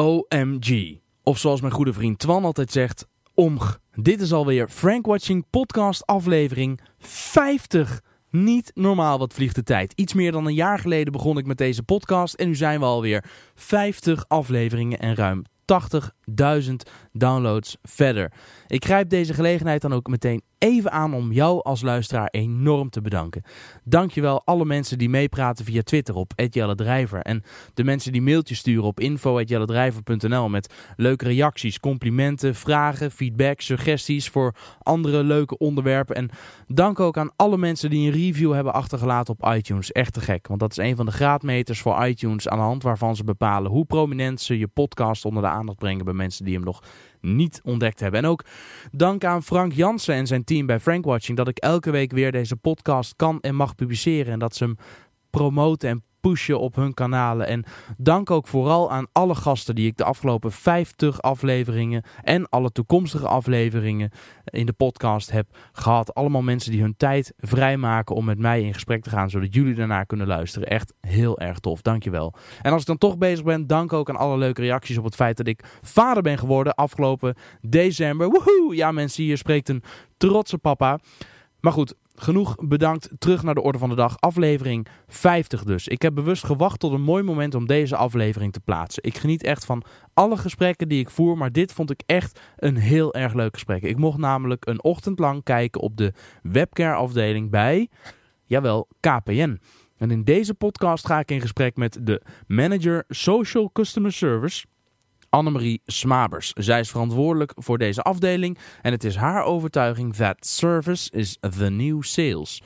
OMG. Of zoals mijn goede vriend Twan altijd zegt, OMG. Dit is alweer Frank Watching podcast aflevering 50. Niet normaal wat vliegt de tijd. Iets meer dan een jaar geleden begon ik met deze podcast en nu zijn we alweer 50 afleveringen en ruim 80.000 downloads verder. Ik grijp deze gelegenheid dan ook meteen even aan om jou als luisteraar enorm te bedanken. Dankjewel alle mensen die meepraten via Twitter op @jelle en de mensen die mailtjes sturen op info@jelledrijver.nl met leuke reacties, complimenten, vragen, feedback, suggesties voor andere leuke onderwerpen en dank ook aan alle mensen die een review hebben achtergelaten op iTunes. Echt te gek, want dat is een van de graadmeters voor iTunes aan de hand waarvan ze bepalen hoe prominent ze je podcast onder de aandacht brengen bij mensen die hem nog niet ontdekt hebben. En ook dank aan Frank Jansen en zijn team bij Frankwatching dat ik elke week weer deze podcast kan en mag publiceren. En dat ze hem promoten en pushen op hun kanalen. En dank ook vooral aan alle gasten die ik de afgelopen 50 afleveringen en alle toekomstige afleveringen in de podcast heb gehad. Allemaal mensen die hun tijd vrijmaken om met mij in gesprek te gaan, zodat jullie daarna kunnen luisteren. Echt heel erg tof. Dankjewel. En als ik dan toch bezig ben, dank ook aan alle leuke reacties op het feit dat ik vader ben geworden afgelopen december. Woehoe! Ja mensen, hier spreekt een trotse papa. Maar goed, Genoeg bedankt. Terug naar de orde van de dag. Aflevering 50 dus. Ik heb bewust gewacht tot een mooi moment om deze aflevering te plaatsen. Ik geniet echt van alle gesprekken die ik voer, maar dit vond ik echt een heel erg leuk gesprek. Ik mocht namelijk een ochtend lang kijken op de webcare afdeling bij, jawel, KPN. En in deze podcast ga ik in gesprek met de manager Social Customer Service Annemarie Smabers. Zij is verantwoordelijk voor deze afdeling en het is haar overtuiging that service is the new sales.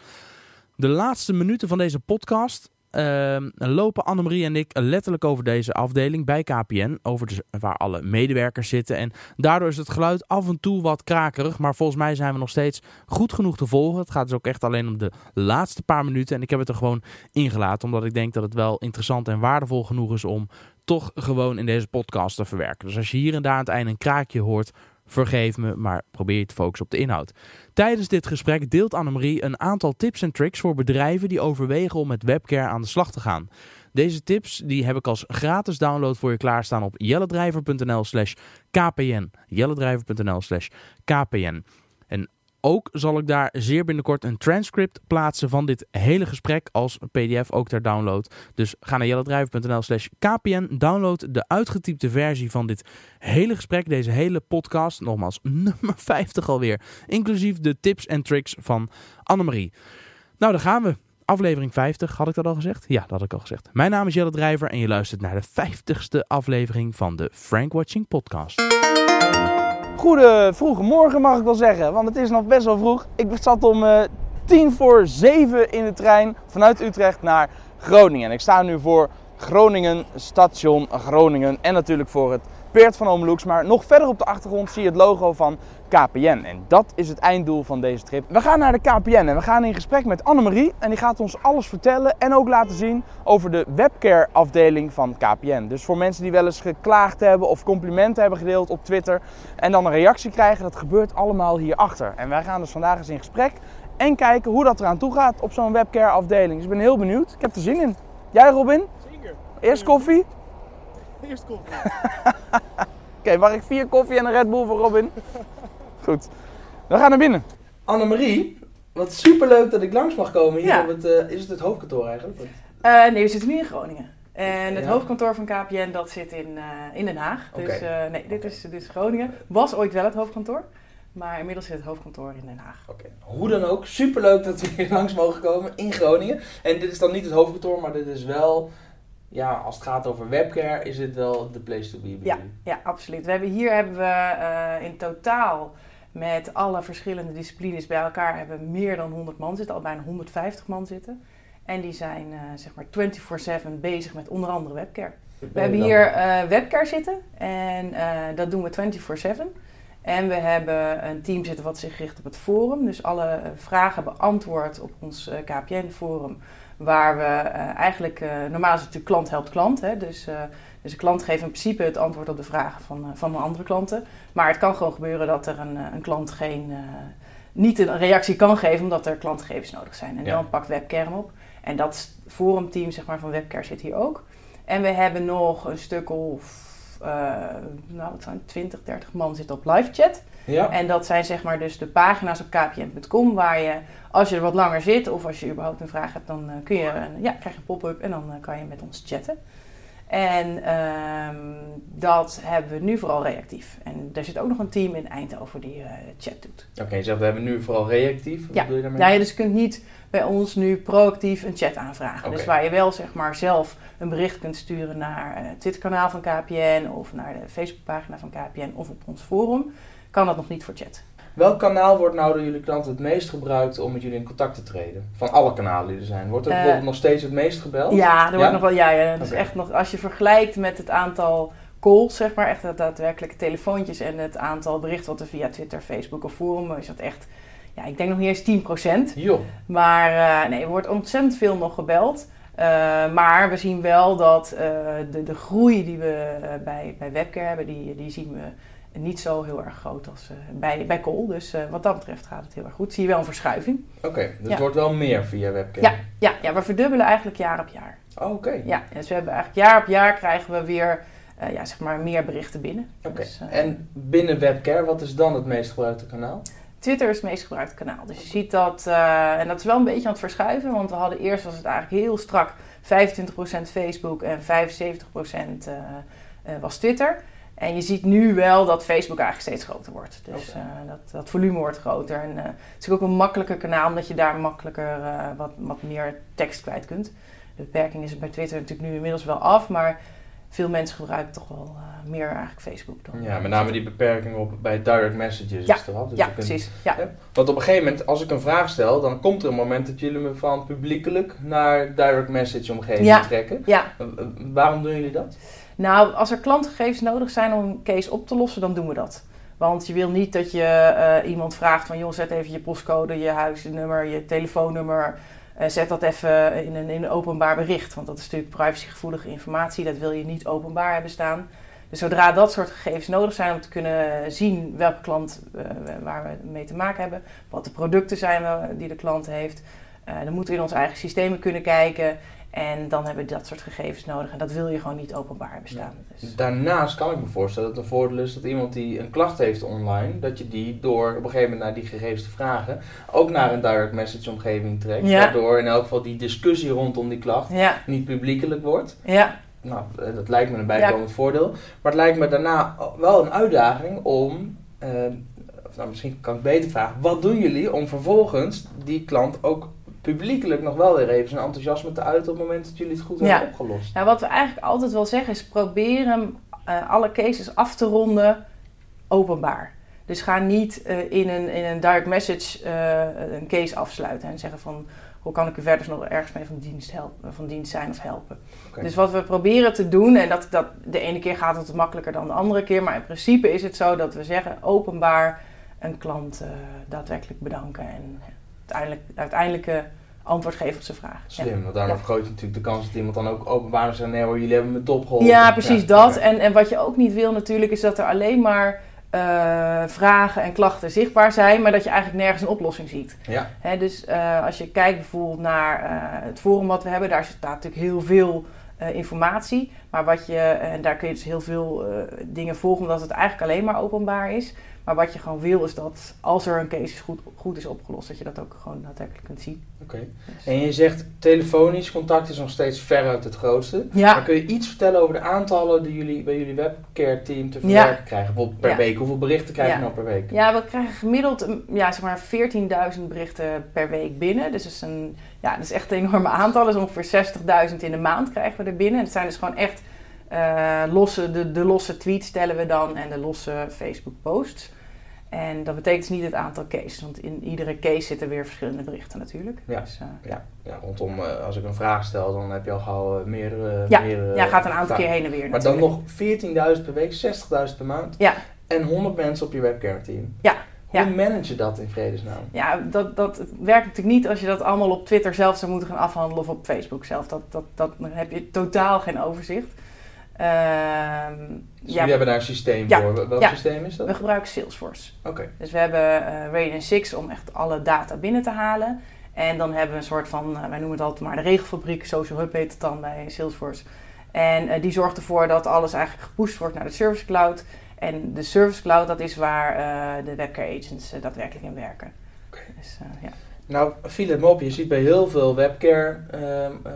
De laatste minuten van deze podcast uh, lopen Annemarie en ik letterlijk over deze afdeling bij KPN, over de, waar alle medewerkers zitten. En daardoor is het geluid af en toe wat krakerig, maar volgens mij zijn we nog steeds goed genoeg te volgen. Het gaat dus ook echt alleen om de laatste paar minuten en ik heb het er gewoon ingelaten, omdat ik denk dat het wel interessant en waardevol genoeg is om toch gewoon in deze podcast te verwerken. Dus als je hier en daar aan het einde een kraakje hoort, vergeef me, maar probeer je te focussen op de inhoud. Tijdens dit gesprek deelt Annemarie een aantal tips en tricks voor bedrijven die overwegen om met webcare aan de slag te gaan. Deze tips die heb ik als gratis download voor je klaarstaan op jellendrijver.nl slash kpn. jellendrijver.nl slash kpn. En ook zal ik daar zeer binnenkort een transcript plaatsen van dit hele gesprek als pdf ook ter download. Dus ga naar jellendrijven.nl slash kpn, download de uitgetypte versie van dit hele gesprek, deze hele podcast, nogmaals nummer 50 alweer, inclusief de tips en tricks van Annemarie. Nou, daar gaan we. Aflevering 50, had ik dat al gezegd? Ja, dat had ik al gezegd. Mijn naam is Jelle Drijver en je luistert naar de 50ste aflevering van de Frank Watching Podcast. Goede vroege morgen mag ik wel zeggen, want het is nog best wel vroeg. Ik zat om uh, tien voor zeven in de trein vanuit Utrecht naar Groningen. Ik sta nu voor Groningen, station Groningen en natuurlijk voor het Peert van Omeloeks. Maar nog verder op de achtergrond zie je het logo van KPN. En dat is het einddoel van deze trip. We gaan naar de KPN en we gaan in gesprek met Annemarie. En die gaat ons alles vertellen en ook laten zien over de webcare afdeling van KPN. Dus voor mensen die wel eens geklaagd hebben of complimenten hebben gedeeld op Twitter. En dan een reactie krijgen, dat gebeurt allemaal hierachter. En wij gaan dus vandaag eens in gesprek en kijken hoe dat eraan toe gaat op zo'n webcare afdeling. Dus ik ben heel benieuwd. Ik heb er zin in. Jij Robin? Zeker. Eerst koffie? Eerst koffie. Oké, mag ik vier koffie en een Red Bull voor Robin? Goed. We gaan naar binnen. Annemarie, wat superleuk dat ik langs mag komen hier Ja. op het, eh, is het het hoofdkantoor eigenlijk? Eh, nee, we zitten nu in Groningen. En het Ja. hoofdkantoor van KPN dat zit in, eh, in Den Haag. Dus Oké. eh, nee, dit is, dit is Groningen. Was ooit wel het hoofdkantoor. Maar inmiddels zit het hoofdkantoor in Den Haag. Oké. Hoe dan ook, superleuk dat we hier langs mogen komen in Groningen. En dit is dan niet het hoofdkantoor, maar dit is wel, ja, als het gaat over webcare, is het wel de place to be. Ja. Ja, absoluut. We hebben, hier hebben we eh, in totaal met alle verschillende disciplines bij elkaar hebben meer dan 100 man zitten. Al bijna 150 man zitten. En die zijn eh, zeg maar 24-7 bezig met onder andere webcare. We hebben hier eh webcare zitten en dat doen we 24-7. En we hebben een team zitten wat zich richt op het forum. Dus alle vragen beantwoord op ons KPN-forum. Waar we eh, eigenlijk, eh, normaal is het natuurlijk klant helpt klant. Hè? Dus, eh, dus de klant geeft in principe het antwoord op de vragen van, van de andere klanten. Maar het kan gewoon gebeuren dat er een, een klant geen, niet een reactie kan geven omdat er klantgegevens nodig zijn. En Ja. dan pakt webcare hem op. En dat forumteam zeg maar, van webcare zit hier ook. En we hebben nog een stuk of nou, wat zijn het, 20, 30 man zit op live chat. Ja. En dat zijn zeg maar dus de pagina's op kpn.com waar je, als je er wat langer zit of als je überhaupt een vraag hebt, dan eh, kun je, een- ja, krijg je een pop-up en dan eh, kan je met ons chatten. En ehm, dat hebben we nu vooral reactief. En er zit ook nog een team in Eindhoven die eh, chat doet. Oké, je zegt we hebben nu vooral reactief. Wat Ja. bedoel je daarmee? Ja, je dus je kunt niet bij ons nu proactief een chat aanvragen. Dus waar je wel zeg maar zelf een bericht kunt sturen naar het Twitterkanaal van KPN of naar de Facebookpagina van KPN of op ons forum, kan dat nog niet voor chat. Welk kanaal wordt nou door jullie klanten het meest gebruikt om met jullie in contact te treden? Van alle kanalen die er zijn. Wordt er Eh, bijvoorbeeld nog steeds het meest gebeld? Ja, er wordt nog wel. Ja, ja dus echt nog. Als je vergelijkt met het aantal calls, zeg maar, echt het daadwerkelijke telefoontjes en het aantal berichten wat er via Twitter, Facebook of forum is dat echt. Ja, ik denk nog niet eens 10%. Joh. Maar eh, nee, er wordt ontzettend veel nog gebeld. Eh, maar we zien wel dat de, de groei die we bij, bij Webcare hebben, die, die zien we niet zo heel erg groot als eh, bij, bij Call. Dus eh, wat dat betreft gaat het heel erg goed. Zie je wel een verschuiving. Oké, dus Ja. het wordt wel meer via webcam. Ja, ja, ja, we verdubbelen eigenlijk jaar op jaar. Oh, Oké. Ja, dus we hebben eigenlijk jaar op jaar krijgen we weer eh, ja, zeg maar meer berichten binnen. Oké. Dus, En binnen webcare, wat is dan het meest gebruikte kanaal? Twitter is het meest gebruikte kanaal. Dus je ziet dat, en dat is wel een beetje aan het verschuiven, want we hadden eerst was het eigenlijk heel strak 25% Facebook en 75% eh, eh, was Twitter. En je ziet nu wel dat Facebook eigenlijk steeds groter wordt. Dus eh, dat, dat volume wordt groter. En eh, het is ook een makkelijker kanaal, omdat je daar makkelijker eh, wat, wat meer tekst kwijt kunt. De beperking is bij Twitter natuurlijk nu inmiddels wel af, maar veel mensen gebruiken toch wel eh, meer eigenlijk Facebook dan. Ja, met name die beperking op bij direct messages Ja, is wel? Dus Ja, kunt- precies. Ja. Want op een gegeven moment, als ik een vraag stel, dan komt er een moment dat jullie me van publiekelijk naar direct message omgeving Ja. trekken. ja, Waarom doen jullie dat? Nou, als er klantgegevens nodig zijn om een case op te lossen, dan doen we dat. Want je wil niet dat je eh, iemand vraagt van... joh, zet even je postcode, je huisnummer, je telefoonnummer... eh, zet dat even in een, in een openbaar bericht. Want dat is natuurlijk privacygevoelige informatie. Dat wil je niet openbaar hebben staan. Dus zodra dat soort gegevens nodig zijn om te kunnen zien welke klant eh, waar we mee te maken hebben... wat de producten zijn die de klant heeft... dan moeten we in ons eigen systemen kunnen kijken... En dan hebben we dat soort gegevens nodig. En dat wil je gewoon niet openbaar hebben staan. Dus, Daarnaast kan ik me voorstellen dat het een voordeel is dat iemand die een klacht heeft online, dat je die door op een gegeven moment naar die gegevens te vragen, ook naar een direct message omgeving trekt. Ja. Waardoor in elk geval die discussie rondom die klacht ja, niet publiekelijk wordt. ja, Nou, eh, dat lijkt me een bijkomend voordeel. Maar het lijkt me daarna wel een uitdaging om, eh, of nou misschien kan ik beter vragen, wat doen jullie om vervolgens die klant ook publiekelijk nog wel weer even zijn enthousiasme te uiten op het moment dat jullie het goed Ja. hebben opgelost? Nou, wat we eigenlijk altijd wel zeggen is proberen eh, alle cases af te ronden openbaar. Dus ga niet eh, in, een, in een direct message eh, een case afsluiten en zeggen van hoe kan ik u verder nog ergens mee van dienst, helpen, van dienst zijn of helpen. Dus wat we proberen te doen, en dat, dat, de ene keer gaat het makkelijker dan de andere keer, maar in principe is het zo dat we zeggen openbaar een klant daadwerkelijk bedanken en uiteindelijk, uiteindelijke antwoord geven op zijn vraag. Ja. Slim, want daarom Ja. vergroot je natuurlijk de kans dat iemand dan ook openbaar zegt, nee hoor, jullie hebben me top geholpen. Ja, precies dat. En, en wat je ook niet wil natuurlijk is dat er alleen maar eh, vragen en klachten zichtbaar zijn, maar dat je eigenlijk nergens een oplossing ziet. Ja, Hè, dus eh, als je kijkt bijvoorbeeld naar eh, het forum wat we hebben, daar staat natuurlijk heel veel informatie. Maar wat je, en daar kun je dus heel veel eh, dingen volgen, omdat het eigenlijk alleen maar openbaar is. Maar wat je gewoon wil is dat als er een case is goed, goed is opgelost, dat je dat ook gewoon daadwerkelijk kunt zien. oké. Dus- En je zegt telefonisch contact is nog steeds veruit het grootste. Ja. Maar kun je iets vertellen over de aantallen die jullie bij jullie webcare team te Ja. verwerken krijgen? Bijvoorbeeld per Ja. week. Hoeveel berichten krijg je nou per week? Ja, we krijgen gemiddeld mm, ja, zeg maar 14.000 berichten per week binnen. Dus dat is, een, ja, dat is echt een enorme aantal. Dus ongeveer 60.000 in de maand krijgen we er binnen. Het zijn dus gewoon echt eh, losse, de, de losse tweets stellen we dan en de losse Facebook posts. En dat betekent dus niet het aantal cases, want in iedere case zitten weer verschillende berichten natuurlijk. Ja. Dus, eh, Ja, ja rondom, eh, als ik een vraag stel, dan heb je al gauw meerdere, Ja, meerdere ja, gaat een aantal vragen. keer heen en weer Maar dan nog 14.000 per week, 60.000 per maand. Ja. En 100 mensen op je webcare team. Ja, Hoe manage je dat in vredesnaam? Ja, dat, dat werkt natuurlijk niet als je dat allemaal op Twitter zelf zou moeten gaan afhandelen of op Facebook zelf. Dat, dat, dat, dan heb je totaal geen overzicht. Ehm, Dus ja, jullie hebben daar een systeem voor. Welk systeem is dat? we gebruiken Salesforce. Oké. Dus we hebben eh Radiant 6 om echt alle data binnen te halen. En dan hebben we een soort van, eh, wij noemen het altijd maar de regelfabriek, Social Hub heet het dan bij Salesforce. En eh, die zorgt ervoor dat alles eigenlijk gepusht wordt naar de Service Cloud. En de Service Cloud, dat is waar de webcare agents daadwerkelijk in werken. Dus, ja. Nou, viel het me op. Je ziet bij heel veel webcare ehm, eh,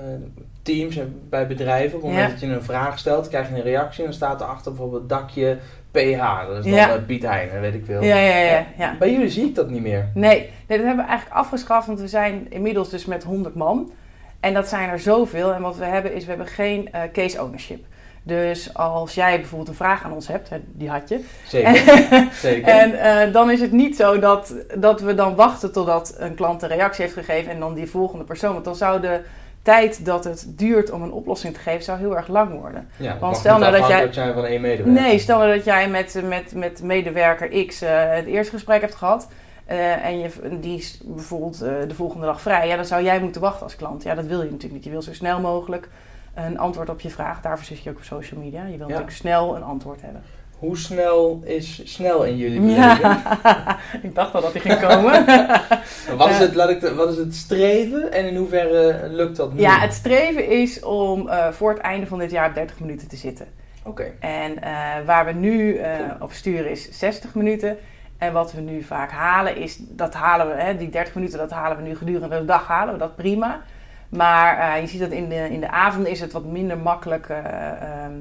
teams en bij bedrijven, op het moment dat je een vraag stelt, krijg je een reactie en dan staat erachter bijvoorbeeld dakje PH. Dat is dan Ja. eh, Piet Heijnen, weet ik veel. Ja, ja, ja, ja. Bij jullie zie ik dat niet meer. Nee, nee, dat hebben we eigenlijk afgeschaft, want we zijn inmiddels dus met 100 man. En dat zijn er zoveel. En wat we hebben is, we hebben geen eh, case ownership. Dus als jij bijvoorbeeld een vraag aan ons hebt, hè, die had je. Zeker. Zeker. En eh, dan is het niet zo dat, dat we dan wachten totdat een klant een reactie heeft gegeven en dan die volgende persoon. Want dan zou de tijd dat het duurt om een oplossing te geven, zou heel erg lang worden. ja, want stel nou dat zijn van één medewerker. Nee, stel nou dat jij met, met, met medewerker X eh, het eerste gesprek hebt gehad. eh, en je, die is bijvoorbeeld eh, de volgende dag vrij. Ja, dan zou jij moeten wachten als klant. Ja, dat wil je natuurlijk niet. Je wil zo snel mogelijk een antwoord op je vraag. Daarvoor zit je ook op social media. Je wil natuurlijk snel een antwoord hebben. Hoe snel is snel in jullie? Ja, ik dacht al dat die ging komen. Wat, is het, laat ik de- wat is het streven en in hoeverre lukt dat nu? ja, het streven is om eh, voor het einde van dit jaar op 30 minuten te zitten. Oké. En eh, waar we nu eh, op sturen is 60 minuten. En wat we nu vaak halen is, dat halen we, hè, die 30 minuten, dat halen we nu gedurende de dag, halen we dat prima. Maar je ziet dat in de, in de avond is het wat minder makkelijk eh, ehm,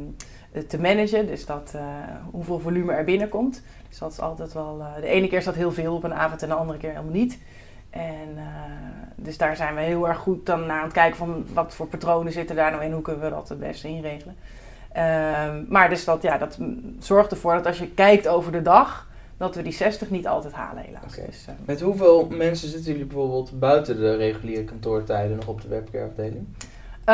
te managen. Dus dat, eh, hoeveel volume er binnenkomt. Dus dat is altijd wel, eh, de ene keer is dat heel veel op een avond en de andere keer helemaal niet. En eh, dus daar zijn we heel erg goed dan naar aan het kijken van wat voor patronen zitten daar nou in, hoe kunnen we dat het beste inregelen. Ehm, maar dus dat, ja, dat zorgt ervoor dat als je kijkt over de dag, dat we die 60 niet altijd halen helaas. Dus, Met hoeveel mensen zitten jullie bijvoorbeeld buiten de reguliere kantoortijden nog op de webcareafdeling? Eh,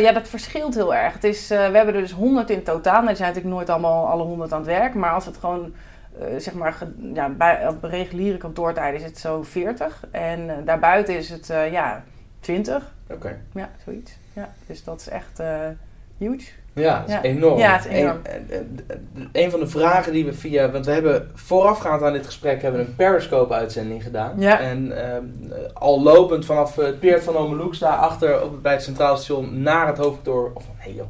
ja, dat verschilt heel erg. Het is, eh, we hebben er dus 100 in totaal. Er zijn natuurlijk nooit allemaal alle 100 aan het werk. Maar als het gewoon, eh, zeg maar, ge- ja, bij, op reguliere kantoortijden is het zo 40. En daarbuiten is het, ja, 20. Oké. Ja, zoiets. Ja, dus dat is echt huge. Ja, dat is Ja. enorm. Ja, het is enorm. Een, een- een- een van de vragen die we via... Want we hebben voorafgaand aan dit gesprek hebben we een Periscope-uitzending gedaan. Ja. En ehm, eh, al lopend vanaf eh, het Peert van Omeloeks daar achter op, bij het Centraal Station naar het hoofdkantoor... Of nee joh,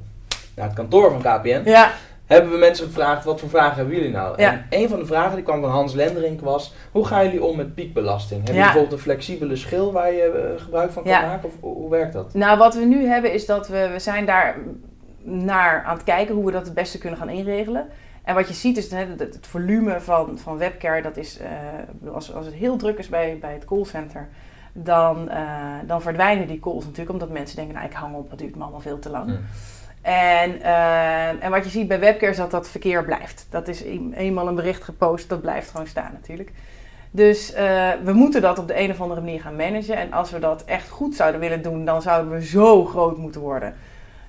naar het kantoor van KPN. Ja, Hebben we mensen gevraagd, wat voor vragen hebben jullie nou? Ja. En een van de vragen die kwam van Hans Lenderink was... Hoe gaan jullie om met piekbelasting? Hebben jullie bijvoorbeeld een flexibele schil waar je eh, gebruik van kan maken? Of hoe werkt dat? Nou, wat we nu hebben is dat we, we zijn daar naar aan het kijken hoe we dat het beste kunnen gaan inregelen. En wat je ziet is het, het volume van, van webcare, dat is, eh, als, als het heel druk is bij, bij het callcenter, dan, eh, dan verdwijnen die calls natuurlijk, omdat mensen denken, nou ik hang op, het duurt me allemaal veel te lang. En, eh, en wat je ziet bij webcare is dat dat verkeer blijft. Dat is een- eenmaal een bericht gepost, dat blijft gewoon staan natuurlijk. Dus we moeten dat op de een of andere manier gaan managen. En als we dat echt goed zouden willen doen, dan zouden we zo groot moeten worden.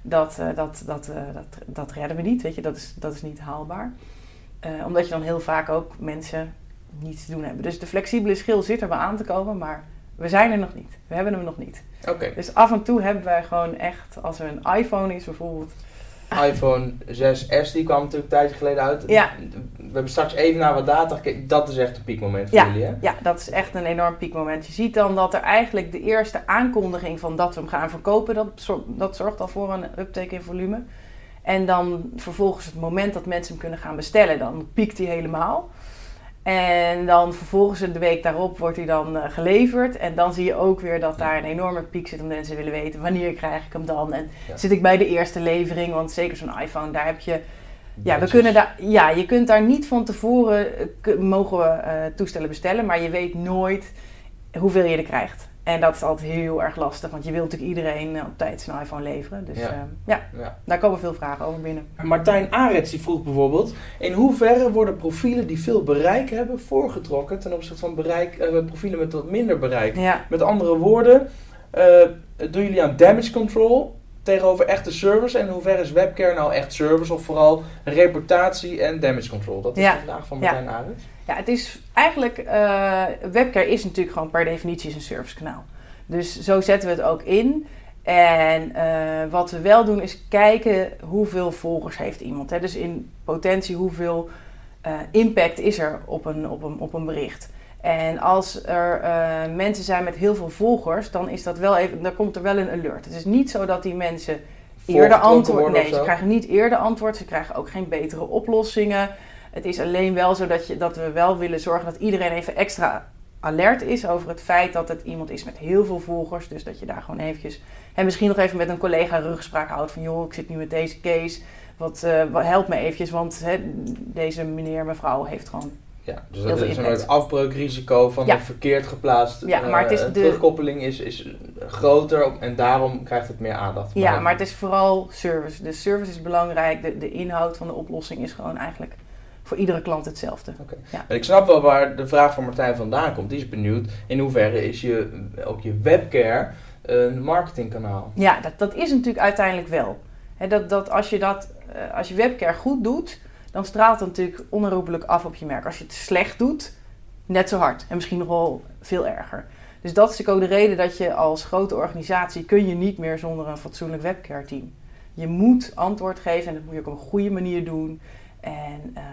Dat, eh, dat, dat, eh, dat, dat redden we niet, weet je, dat is, dat is niet haalbaar. Eh, omdat je dan heel vaak ook mensen niets te doen hebben. Dus de flexibele schil zit er wel aan te komen, maar we zijn er nog niet. We hebben hem nog niet. Oké. Dus af en toe hebben wij gewoon echt, als er een iPhone is bijvoorbeeld, iPhone 6S, die kwam natuurlijk een tijdje geleden uit. Ja. We hebben straks even naar wat data gekeken. Dat is echt een piekmoment voor Ja. jullie, hè? Ja, dat is echt een enorm piekmoment. Je ziet dan dat er eigenlijk de eerste aankondiging van dat we hem gaan verkopen, dat, dat zorgt al voor een uptake in volume. En dan vervolgens het moment dat mensen hem kunnen gaan bestellen, dan piekt hij helemaal. En dan vervolgens de week daarop wordt hij dan eh, geleverd. En dan zie je ook weer dat daar een enorme piek zit. Omdat mensen willen weten wanneer krijg ik hem dan. En Ja. zit ik bij de eerste levering. Want zeker zo'n iPhone, daar heb je ja, we kunnen daar, ja, je kunt daar niet van tevoren eh, mogen we eh, toestellen bestellen, maar je weet nooit hoeveel je er krijgt. En dat is altijd heel erg lastig, want je wilt natuurlijk iedereen eh, op tijd zijn iPhone leveren. Dus Ja. ja. ja, Ja. daar komen veel vragen over binnen. Martijn Arets die vroeg bijvoorbeeld... In hoeverre worden profielen die veel bereik hebben voorgetrokken... ten opzichte van bereik, eh, profielen met wat minder bereik? Ja, Met andere woorden, eh, doen jullie aan damage control tegenover echte service? En in hoeverre is webcare nou echt service? Of vooral reputatie en damage control? Dat is Ja. de vraag van Ja. Martijn Arets. Ja het is eigenlijk, eh, webcare is natuurlijk gewoon per definitie een servicekanaal. Dus zo zetten we het ook in. En eh, wat we wel doen is kijken hoeveel volgers heeft iemand. Hè? Dus in potentie hoeveel eh, impact is er op een, op, een, op een bericht. En als er mensen zijn met heel veel volgers, dan, is dat wel even, dan komt er wel een alert. Het is niet zo dat die mensen eerder antwoord. Nee, ze krijgen niet eerder antwoord. Ze krijgen ook geen betere oplossingen. Het is alleen wel zo dat, je, dat we wel willen zorgen dat iedereen even extra alert is over het feit dat het iemand is met heel veel volgers. Dus dat je daar gewoon eventjes... En misschien nog even met een collega ruggespraak houdt van... joh, ik zit nu met deze case. Wat, eh, wat help me eventjes, want hè, deze meneer, mevrouw heeft gewoon... Ja, dus dat is soort afbreukrisico van Ja. een verkeerd geplaatst. Ja, maar het is eh, de- terugkoppeling is, is groter en daarom krijgt het meer aandacht. Ja, maar het is vooral service. De service is belangrijk. De, de inhoud van de oplossing is gewoon eigenlijk voor iedere klant hetzelfde. En ik snap wel waar de vraag van Martijn vandaan komt. Die is benieuwd in hoeverre is je, ook je webcare een marketingkanaal. Ja, dat, dat is natuurlijk uiteindelijk wel. Dat, dat als je dat, eh, als je webcare goed doet, dan straalt het natuurlijk onherroepelijk af op je merk. Als je het slecht doet, net zo hard. En misschien nog wel veel erger. Dus dat is ook de reden dat je als grote organisatie kun je niet meer zonder een fatsoenlijk webcare team. Je moet antwoord geven en dat moet je ook op een goede manier doen. En eh,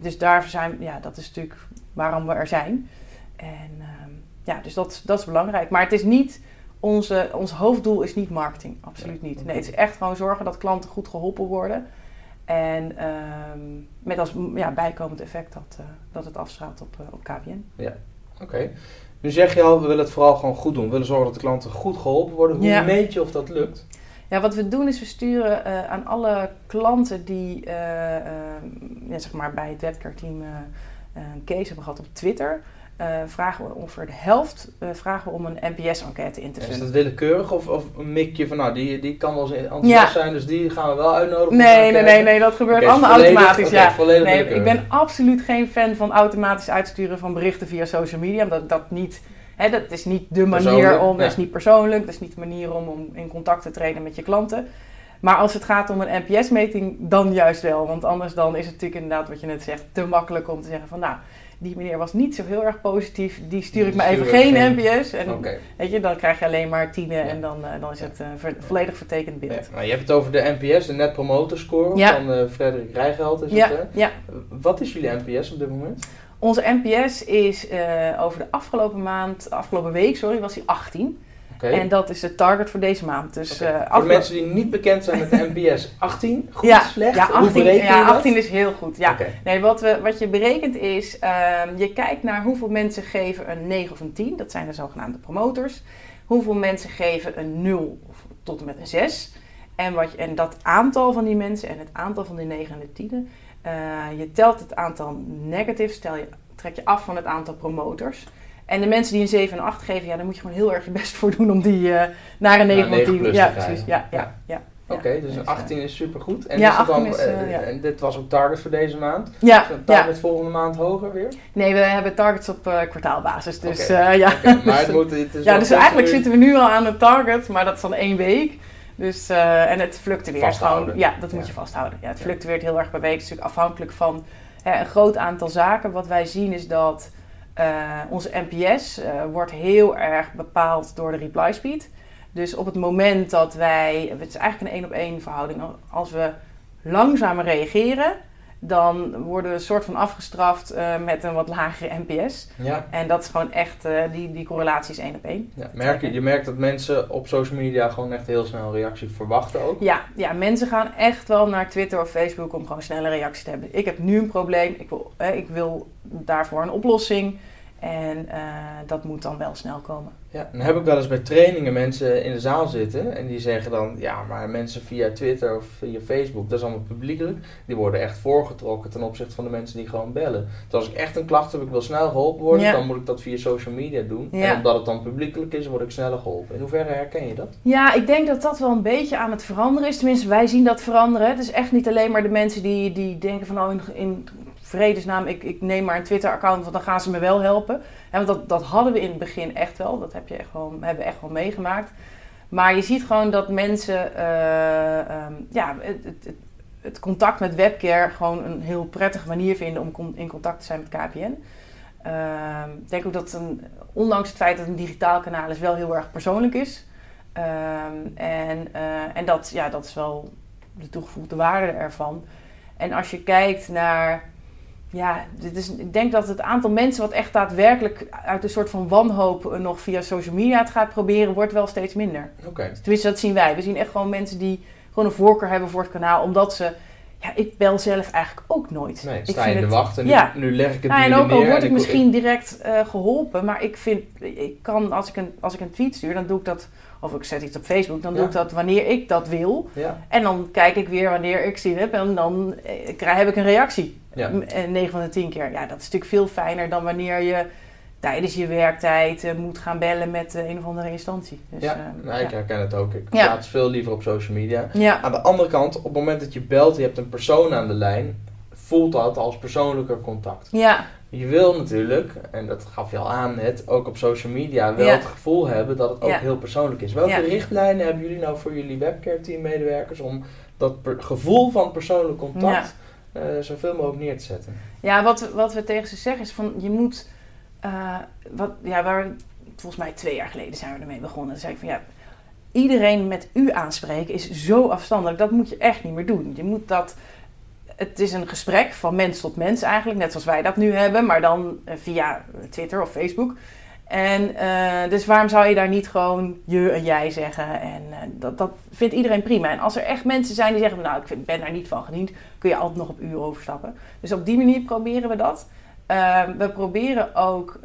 dus daar zijn, ja, dat is natuurlijk waarom we er zijn. En ehm, ja, dus dat, dat is belangrijk. Maar het is niet, onze, ons hoofddoel is niet marketing, absoluut niet. Nee, het is echt gewoon zorgen dat klanten goed geholpen worden. En ehm, met als ja, bijkomend effect dat, eh, dat het afstraalt op, eh, op KPN. Oké. Nu zeg je al, we willen het vooral gewoon goed doen. We willen zorgen dat de klanten goed geholpen worden. Hoe Ja. meet je of dat lukt? Ja, wat we doen is we sturen eh, aan alle klanten die eh, eh, ja, zeg maar bij het webcare team eh, een case hebben gehad op Twitter. vragen we ongeveer de helft vragen we om een NPS-enquête in te Is vullen. dat willekeurig of, of een mikje van, nou, die, die kan wel eens enthousiast Ja. zijn, dus die gaan we wel uitnodigen? Nee, nee, nee, nee, dat gebeurt allemaal automatisch. ja. Nee, ik ben absoluut geen fan van automatisch uitsturen van berichten via social media. Omdat dat niet, hè, dat is niet de manier om, dat is niet persoonlijk, dat is niet de manier om, om in contact te treden met je klanten. Maar als het gaat om een NPS-meting, dan juist wel. Want anders dan is het natuurlijk inderdaad wat je net zegt, te makkelijk om te zeggen van nou, die meneer was niet zo heel erg positief, die stuur ik maar even geen geen- NPS. En weet je, dan krijg je alleen maar tienen Ja. en dan, eh, dan is het ver- volledig vertekend beeld. Ja, nou, je hebt het over de NPS, de Net Promoter Score Ja. van eh Frederik Rijgeld. Is Ja, het, hè? ja. Wat is jullie NPS op dit moment? Onze NPS is eh, over de afgelopen maand, afgelopen week, sorry, was hij 18. Oké. En dat is de target voor deze maand. Dus, eh, Voor mensen die niet bekend zijn met de NPS, 18? Goed, ja, slecht? Ja, Hoe 18, bereken ja, je dat? 18 is heel goed. Ja. Nee, wat, we, wat je berekent is, ehm, je kijkt naar hoeveel mensen geven een 9 of een 10. Dat zijn de zogenaamde promotors. Hoeveel mensen geven een 0 of tot en met een 6. En, wat en dat aantal van die mensen en het aantal van die 9 en de 10. Eh, je telt het aantal negatives, tel je, trek je af van het aantal promotors. En de mensen die een 7 en 8 geven, ja, daar moet je gewoon heel erg je best voor doen om die eh, naar een 9 of 9 10. plus Ja, te krijgen. precies. Ja, ja, Ja. ja. Oké, dus dus, een 18 is supergoed. En, ja, is het dan, 18 is, eh, eh, ja. en dit was ook target voor deze maand. ja, Is een ja. target volgende maand hoger weer? Nee, we hebben targets op eh, kwartaalbasis. Dus eh, ja. Oké, maar het moet, het is ja, dus eigenlijk zitten we nu al aan een target, maar dat is dan één week. Dus, eh, en het fluctueert gewoon. Ja, dat moet Ja. je vasthouden. Ja, het fluctueert heel erg per week. Het is natuurlijk afhankelijk van hè, een groot aantal zaken. Wat wij zien is dat eh, onze NPS eh, wordt heel erg bepaald door de reply speed. Dus op het moment dat wij, het is eigenlijk een één op één verhouding. Als we langzamer reageren, dan worden we een soort van afgestraft eh, met een wat lagere NPS. Ja, En dat is gewoon echt, eh, die, die correlatie is één op één. ja. Merk je, je merkt dat mensen op social media gewoon echt heel snel een reactie verwachten ook. Ja, ja, mensen gaan echt wel naar Twitter of Facebook om gewoon snelle reacties te hebben. Ik heb nu een probleem, ik wil, eh, ik wil daarvoor een oplossing. En eh, dat moet dan wel snel komen. Ja, dan heb ik wel eens bij trainingen mensen in de zaal zitten en die zeggen dan, ja, maar mensen via Twitter of via Facebook, dat is allemaal publiekelijk, die worden echt voorgetrokken ten opzichte van de mensen die gewoon bellen. Dus als ik echt een klacht heb, ik wil snel geholpen worden, Ja. dan moet ik dat via social media doen. Ja. En omdat het dan publiekelijk is, word ik sneller geholpen. In hoeverre herken je dat? Ja, ik denk dat dat wel een beetje aan het veranderen is. Tenminste, wij zien dat veranderen. Het is echt niet alleen maar de mensen die, die denken van... oh, in, in vredesnaam, ik, ik neem maar een Twitter-account... want dan gaan ze me wel helpen. Ja, want dat, dat hadden we in het begin echt wel. Dat heb je echt wel, hebben we echt wel meegemaakt. Maar je ziet gewoon dat mensen... eh, ehm, ja, het, het, het, contact met webcare gewoon een heel prettige manier vinden... om in contact te zijn met KPN. Ehm, ik denk ook dat een, ondanks het feit dat een digitaal kanaal is... wel heel erg persoonlijk is... Ehm, en eh, en dat, ja, dat is wel de toegevoegde waarde ervan. En als je kijkt naar. Ja, dit is, ik denk dat het aantal mensen wat echt daadwerkelijk uit een soort van wanhoop eh, nog via social media het gaat proberen, wordt wel steeds minder. Oké. Tenminste, dat zien wij. We zien echt gewoon mensen die gewoon een voorkeur hebben voor het kanaal. Omdat ze, ja, ik bel zelf eigenlijk ook nooit. Nee, ik sta vind je in de wacht en nu, ja. nu leg ik het Nou, en ook al word ik misschien direct eh, geholpen, maar ik vind, ik kan als ik, een, als ik een tweet stuur, dan doe ik dat, of ik zet iets op Facebook, dan doe Ja. ik dat wanneer ik dat wil. Ja, En dan kijk ik weer wanneer ik zin heb en dan eh, krijg, heb ik een reactie. ja. M- eh, 9 van de 10 keer. Ja, dat is natuurlijk veel fijner dan wanneer je tijdens je werktijd eh, moet gaan bellen met eh, een of andere instantie. Dus, ja. Nou, ik ja. herken het ook. Ik Ja. plaats veel liever op social media. Ja, Aan de andere kant, op het moment dat je belt, je hebt een persoon aan de lijn, voelt dat als persoonlijker contact. ja, Je wil natuurlijk, en dat gaf je al aan net, ook op social media wel Ja. het gevoel hebben dat het ook Ja. heel persoonlijk is. Welke Ja. richtlijnen hebben jullie nou voor jullie webcare team medewerkers om dat gevoel van persoonlijk contact eh, zoveel mogelijk neer te zetten? ja wat, wat we tegen ze zeggen is van je moet, eh, wat, ja, waar, volgens mij twee jaar geleden zijn we ermee begonnen. Dan zei ik van ja, iedereen met u aanspreken is zo afstandelijk, dat moet je echt niet meer doen. Je moet dat, het is een gesprek van mens tot mens eigenlijk, net zoals wij dat nu hebben, maar dan eh, via Twitter of Facebook. En eh, dus waarom zou je daar niet gewoon je en jij zeggen? En eh, dat, dat vindt iedereen prima. En als er echt mensen zijn die zeggen, nou ik ben daar niet van gediend, kun je altijd nog op uur overstappen. Dus op die manier proberen we dat. Eh, we proberen ook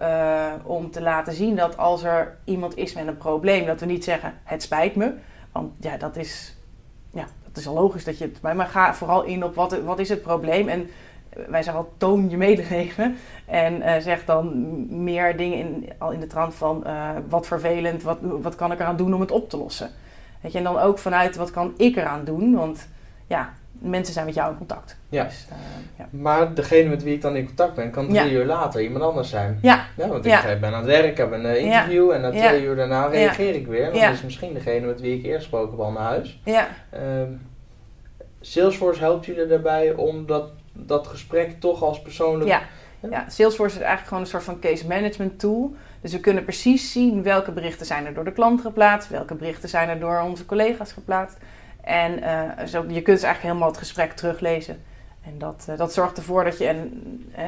om te laten zien dat als er iemand is met een probleem, dat we niet zeggen het spijt me. Want ja, dat is, dat is al logisch dat je het bij maar ga vooral in op wat, wat is het probleem. En wij zeggen al toon je medeleven. En eh, zeg dan meer dingen in, al in de trant van eh, wat vervelend, wat, wat kan ik eraan doen om het op te lossen. Weet je, en dan ook vanuit wat kan ik eraan doen, want ja, mensen zijn met jou in contact. Ja. Dus, eh, ja. Maar degene met wie ik dan in contact ben, kan drie Ja. uur later iemand anders zijn. Ja, Ja, want ik ben aan het werk, heb een eh, interview en na twee uur daarna reageer ik weer. Dan is misschien degene met wie ik eerst gesproken heb al naar huis. ja, Ehm, Salesforce helpt jullie daarbij om dat, dat gesprek toch als persoonlijk... Ja. ja, Salesforce is eigenlijk gewoon een soort van case management tool. Dus we kunnen precies zien welke berichten zijn er door de klant geplaatst, welke berichten zijn er door onze collega's geplaatst. En eh, zo, je kunt dus eigenlijk helemaal het gesprek teruglezen. En dat, eh, dat zorgt ervoor dat je, en eh,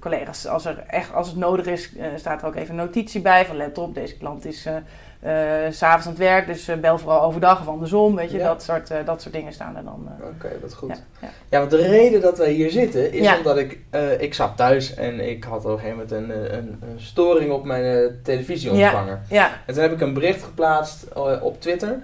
collega's, als, er echt, als het nodig is, staat er ook even een notitie bij van let op, deze klant is s'avonds aan het werk, dus bel vooral overdag of andersom, weet je, Ja. dat, soort, dat soort dingen staan er dan. Oké, dat is goed. ja, Ja. ja. want de reden dat wij hier zitten is omdat ik... ik zat thuis en ik had op een gegeven moment een, een, een storing op mijn televisieontvanger. ja, En toen heb ik een bericht geplaatst op Twitter.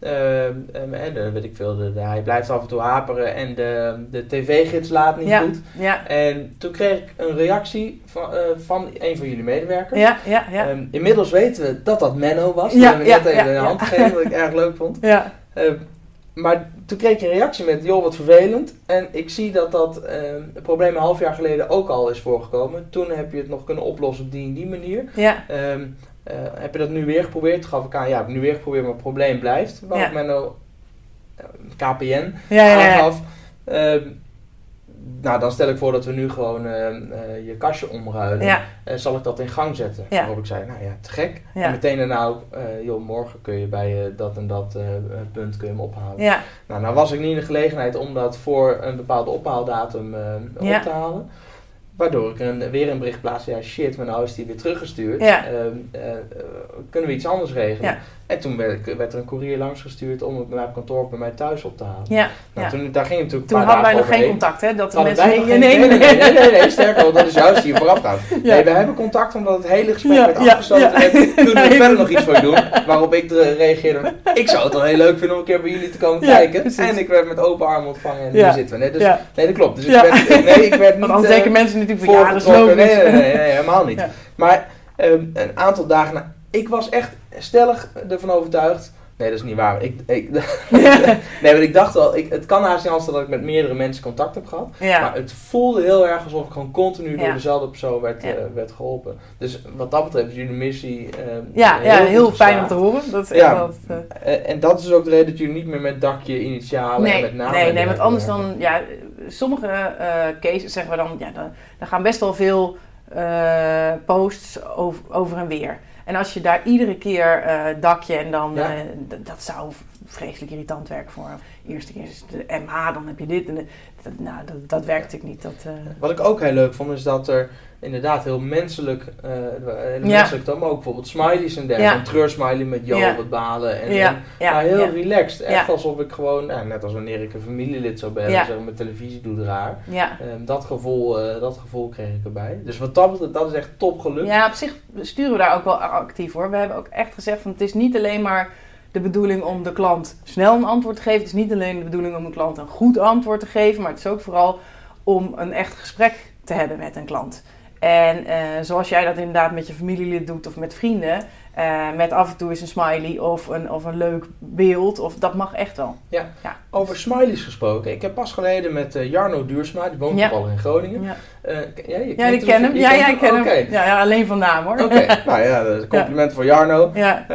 En de, weet ik veel, de, de- hij blijft af en toe haperen en de, de tv-gids laat niet ja, goed. ja, En toen kreeg ik een reactie van, eh, van een van jullie medewerkers. ja, ja, ja. Ehm, inmiddels weten we dat dat Menno was. Die Ja, hebben we ja, net even de hand gegeven, wat ik erg leuk vond. ja. Ehm, maar toen kreeg ik een reactie met, joh, wat vervelend. En ik zie dat dat ehm, probleem een half jaar geleden ook al is voorgekomen. Toen heb je het nog kunnen oplossen op die en die manier. Ja, Ehm, eh, heb je dat nu weer geprobeerd? Toen gaf ik aan, ja, ik heb nu weer geprobeerd, maar het probleem blijft. Waarop Ja. Menno eh, KPN ja, ja, ja. aangaf. Ehm, nou, dan stel ik voor dat we nu gewoon je kastje omruilen. Ja, zal ik dat in gang zetten? Ja. Waarop ik zei, nou ja, te gek. Ja. En meteen daarna ook, joh, morgen kun je bij dat en dat punt kun je hem ophalen. ja, Nou, nou was ik niet in de gelegenheid om dat voor een bepaalde ophaaldatum op te halen. Waardoor ik een, weer een bericht plaatste, ja shit, maar nou is die weer teruggestuurd. Ja. Ehm, eh, kunnen we iets anders regelen? Ja. En toen werd, ik- werd er een koerier langsgestuurd om het bij mijn kantoor bij mij thuis op te halen. ja. Nou, ja. toen, daar ging het natuurlijk Toen hadden wij nog geen contact, hè? Dat de mensen... wij nog nee, geen- nee, nee, nee, nee, nee, nee, nee, sterker nog, dat is juist hier vooraf gaan. Ja. Nee, we hebben contact omdat het hele gesprek werd afgesloten. met, kunnen we verder nog iets voor je doen? Waarop ik er reageerde, ik zou het wel heel leuk vinden om een keer bij jullie te komen kijken. precies. En ik werd met open armen ontvangen en hier zitten we. Nee, dus, nee dat klopt. Dus ik werd, nee, ik werd niet Want anders eh, denken mensen natuurlijk van, ja, dat is logisch. Nee, nee, nee, helemaal niet. Maar ehm, een aantal dagen na, ik was echt stellig ervan overtuigd. Nee, dat is niet waar. Ik, ik, nee, maar ik dacht wel, ik, het kan haast niet anders dan dat ik met meerdere mensen contact heb gehad. Ja, Maar het voelde heel erg alsof ik gewoon continu door Ja. dezelfde persoon werd, Ja. eh, werd geholpen. Dus wat dat betreft is jullie missie eh, ja, ja, goed heel fijn om te horen. Dat is Ja. eh, en dat is ook de reden dat jullie niet meer met dakje, initialen en met naam nee, nee, want anders dan, ja, sommige cases zeggen we dan, ja, dan, dan gaan best wel veel posts over, over en weer. En als je daar iedere keer eh dakje en dan, Ja. eh, dat zou vreselijk irritant werk voor. Eerste keer is de MH, dan heb je dit. En de- dat, nou, dat, dat werkt natuurlijk niet. Dat, eh, Wat ik ook heel leuk vond, is dat er inderdaad heel menselijk, eh heel Ja. menselijk dan, maar ook bijvoorbeeld smileys en dergelijke. Ja. Een treursmiley met Jo Ja. wat balen. En, maar heel relaxed. Echt alsof ik gewoon, nou, net als wanneer ik een familielid zou bellen, Ja. zeggen mijn televisie doet raar. ja. Ehm, dat, gevoel, eh, dat gevoel kreeg ik erbij. Dus wat dat betreft, dat is echt top gelukt. Ja, op zich sturen we daar ook wel actief voor. We hebben ook echt gezegd van het is niet alleen maar de bedoeling om de klant snel een antwoord te geven. Het is niet alleen de bedoeling om de klant een goed antwoord te geven, maar het is ook vooral om een echt gesprek te hebben met een klant. En eh, zoals jij dat inderdaad met je familielid doet of met vrienden, eh, met af en toe eens een smiley of een, of een leuk beeld, of, dat mag echt wel. Over smileys gesproken. Ik heb pas geleden met eh, Jarno Duursma, die woont Ja. in Groningen. Ja, ja, je ja die ken hem. je Ja, kent ja, ik ken hem. Ja, ja, alleen van naam hoor. Oké, nou ja, compliment voor Jarno. ja.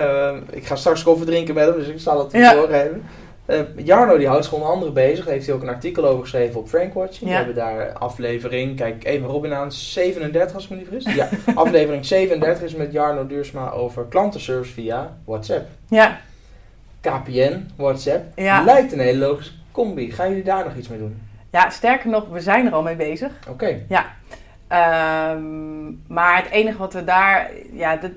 Ik ga straks koffie drinken met hem, dus ik zal het Ja. doorgeven. Eh, Jarno die houdt zich onder andere bezig. Heeft hij ook een artikel over geschreven op Frankwatch. We Ja. hebben daar aflevering, kijk even Robin aan, 37 als ik me niet vergis. Ja, aflevering 37 is met Jarno Duursma over klantenservice via WhatsApp. ja, KPN, WhatsApp. Ja. Lijkt een hele logische combi. Gaan jullie daar nog iets mee doen? ja, sterker nog, we zijn er al mee bezig. Oké, Ehm, maar het enige wat we daar, ja, dat,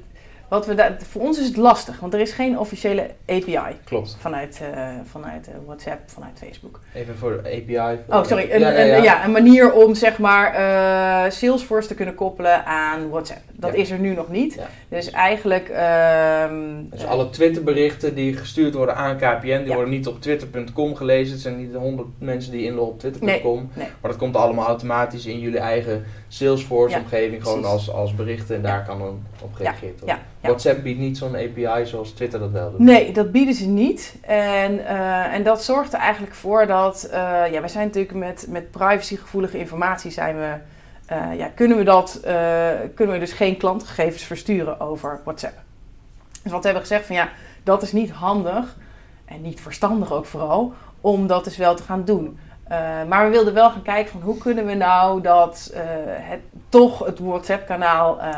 wat we daar, voor ons is het lastig, want er is geen officiële API klopt. vanuit, eh, vanuit eh, WhatsApp, vanuit Facebook. Even voor de API. Oh, sorry, een, Ja, ja, ja. een- ja, een manier om zeg maar eh, Salesforce te kunnen koppelen aan WhatsApp. Dat is er nu nog niet. Dus eigenlijk. ehm, Dus alle Twitterberichten die gestuurd worden aan KPN, die worden niet op twitter.com gelezen. Het zijn niet de honderd mensen die inloggen op twitter.com. nee. Maar dat komt allemaal automatisch in jullie eigen Salesforce-omgeving, gewoon als, als berichten. En daar kan dan op gereageerd worden. WhatsApp biedt niet zo'n API zoals Twitter dat wel doet. Nee, dat bieden ze niet. En, eh, en dat zorgt er eigenlijk voor dat, eh, ja, wij zijn natuurlijk met, met privacygevoelige informatie zijn we, eh, ja, kunnen we dat, kunnen we dus geen klantgegevens versturen over WhatsApp. Dus wat we hebben gezegd van ja, dat is niet handig en niet verstandig ook vooral, om dat dus wel te gaan doen. Eh, maar we wilden wel gaan kijken van hoe kunnen we nou dat eh, het, toch het WhatsApp-kanaal eh,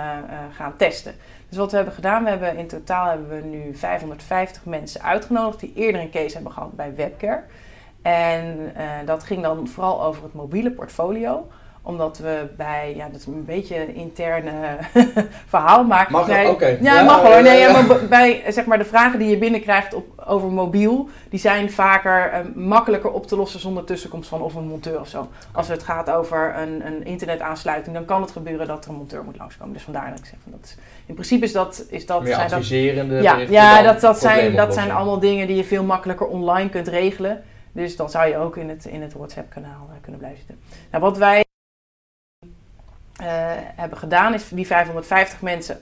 gaan testen. Dus wat we hebben gedaan, we hebben in totaal hebben we nu 550 mensen uitgenodigd die eerder een case hebben gehad bij Webcare. En dat ging dan vooral over het mobiele portfolio omdat we bij, ja, dat is een beetje een interne verhaal, maar Mag Oké. ja, Ja, mag hoor. Nee, ja, ja, ja. maar bij zeg maar de vragen die je binnenkrijgt op, over mobiel, die zijn vaker eh, makkelijker op te lossen zonder tussenkomst van of een monteur of zo. Als het gaat over een, een internetaansluiting, dan kan het gebeuren dat er een monteur moet langskomen. Dus vandaar dat ik zeg van dat is, in principe is dat, is dat, Meer zijn dat adviserende ja, ja dat, dat, zijn, dat zijn allemaal dingen die je veel makkelijker online kunt regelen. Dus dan zou je ook in het, in het WhatsApp-kanaal eh, kunnen blijven zitten. Nou, wat wij eh, hebben gedaan is die 550 mensen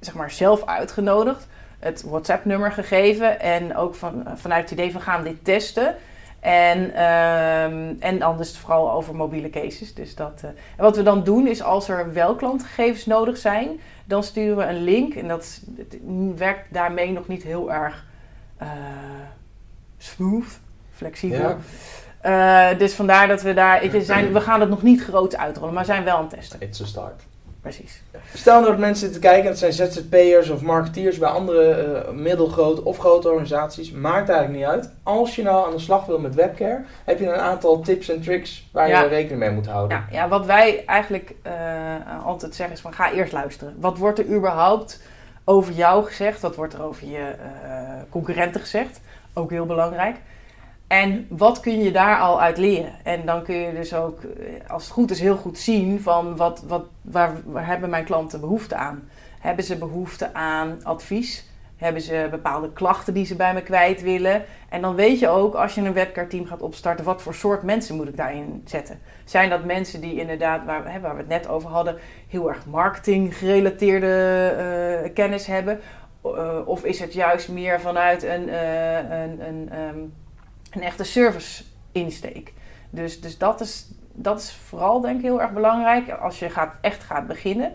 zeg maar, zelf uitgenodigd. Het WhatsApp-nummer gegeven en ook van, eh, vanuit het idee van gaan dit testen. En, ehm, en dan dus vooral over mobiele cases. Dus dat, eh, en wat we dan doen is als er wel klantgegevens nodig zijn, dan sturen we een link. En dat werkt daarmee nog niet heel erg eh, smooth, flexibel. Eh, dus vandaar dat we daar. je, zijn, we gaan het nog niet groot uitrollen, maar zijn wel aan het testen. It's a start. Precies. Stel nou dat mensen zitten te kijken, dat zijn ZZP'ers of marketeers bij andere eh, middelgrote of grote organisaties. Maakt eigenlijk niet uit. Als je nou aan de slag wil met webcare, heb je een aantal tips en tricks waar Ja. je rekening mee moet houden. Ja, ja, wat wij eigenlijk eh, altijd zeggen is van ga eerst luisteren. Wat wordt er überhaupt over jou gezegd? Wat wordt er over je eh, concurrenten gezegd? Ook heel belangrijk. En wat kun je daar al uit leren? En dan kun je dus ook, eh, als het goed is, heel goed zien van wat, wat, waar, waar hebben mijn klanten behoefte aan? Hebben ze behoefte aan advies? Hebben ze bepaalde klachten die ze bij me kwijt willen? En dan weet je ook, als je een webcare team gaat opstarten, wat voor soort mensen moet ik daarin zetten? Zijn dat mensen die inderdaad, waar, we- waar we het net over hadden, heel erg marketing gerelateerde eh, kennis hebben? Eh, of is het juist meer vanuit een, een, een, ehm, een echte service insteek? Dus, dus dat, is, dat is vooral denk ik heel erg belangrijk als je gaat, echt gaat beginnen.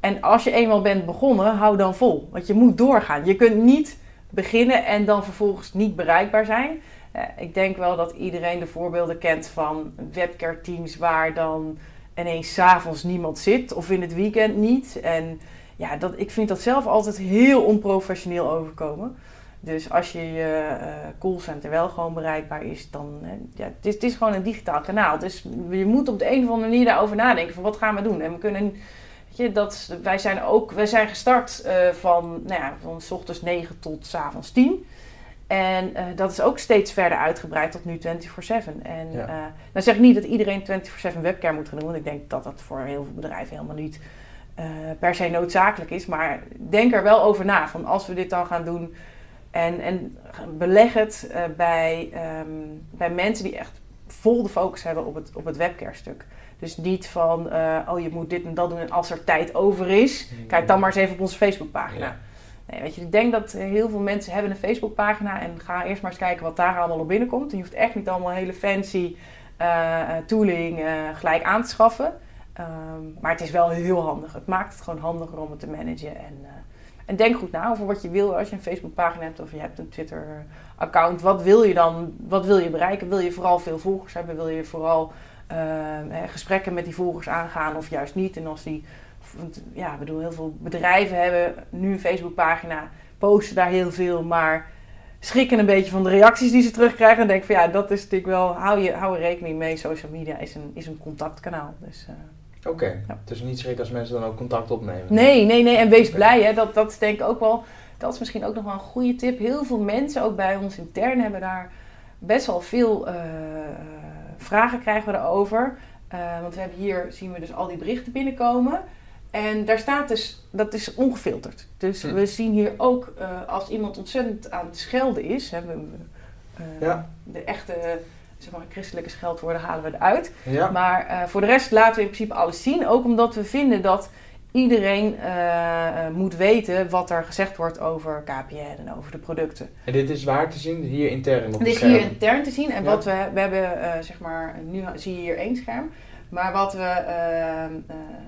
En als je eenmaal bent begonnen, hou dan vol. Want je moet doorgaan. Je kunt niet beginnen en dan vervolgens niet bereikbaar zijn. Eh, ik denk wel dat iedereen de voorbeelden kent van webcare teams waar dan ineens 's avonds niemand zit of in het weekend niet. En ja, dat, ik vind dat zelf altijd heel onprofessioneel overkomen. Dus als je je uh, callcenter wel gewoon bereikbaar is, dan uh, ja, het is, het is gewoon een digitaal kanaal. Dus je moet op de een of andere manier daarover nadenken van wat gaan we doen. En we kunnen, weet je, dat, wij zijn ook, wij zijn gestart uh, van, nou ja, van s ochtends 9 tot s avonds 10. En dat is ook steeds verder uitgebreid tot nu 24-7. En ja. dan zeg ik niet dat iedereen 24-7 webcam moet gaan doen, want ik denk dat dat voor heel veel bedrijven helemaal niet per se noodzakelijk is. Maar denk er wel over na, van als we dit dan gaan doen en, en beleg het uh, bij, um, bij mensen die echt vol de focus hebben op het, op het webcare-stuk. Dus niet van, uh, oh je moet dit en dat doen en als er tijd over is, kijk dan maar eens even op onze Facebookpagina. Ja. Nee, weet je, ik denk dat heel veel mensen hebben een Facebookpagina en ga eerst maar eens kijken wat daar allemaal op binnenkomt. En je hoeft echt niet allemaal hele fancy uh, tooling gelijk aan te schaffen. Um, maar het is wel heel handig. Het maakt het gewoon handiger om het te managen en en denk goed na over wat je wil als je een Facebookpagina hebt of je hebt een Twitter-account. Wat wil je dan? Wat wil je bereiken? Wil je vooral veel volgers hebben? Wil je vooral uh, gesprekken met die volgers aangaan of juist niet? En als die, ja, ik bedoel, heel veel bedrijven hebben nu een Facebookpagina, posten daar heel veel, maar schrikken een beetje van de reacties die ze terugkrijgen. En denk van ja, dat is natuurlijk wel, hou, je, hou er rekening mee. Social media is een, is een contactkanaal. Dus, uh, Oké, okay. ja. dus niet schrik als mensen dan ook contact opnemen. Nee, nee, nee. En wees blij. Hè. Dat, dat is denk ik ook wel, dat is misschien ook nog wel een goede tip. Heel veel mensen, ook bij ons intern, hebben daar best wel veel uh, vragen krijgen we erover. Uh, want we hebben hier, zien we dus al die berichten binnenkomen. En daar staat dus, dat is ongefilterd. Dus hm. we zien hier ook, uh, als iemand ontzettend aan het schelden is, hè, we, ja. de echte zeg maar, christelijke scheldwoorden halen we eruit. Ja. Maar uh, voor de rest laten we in principe alles zien. Ook omdat we vinden dat iedereen uh, moet weten wat er gezegd wordt over KPN en over de producten. En dit is waar te zien? Hier intern op Dit is hier intern te zien. En ja. wat we, we hebben, uh, zeg maar, nu zie je hier één scherm. Maar wat we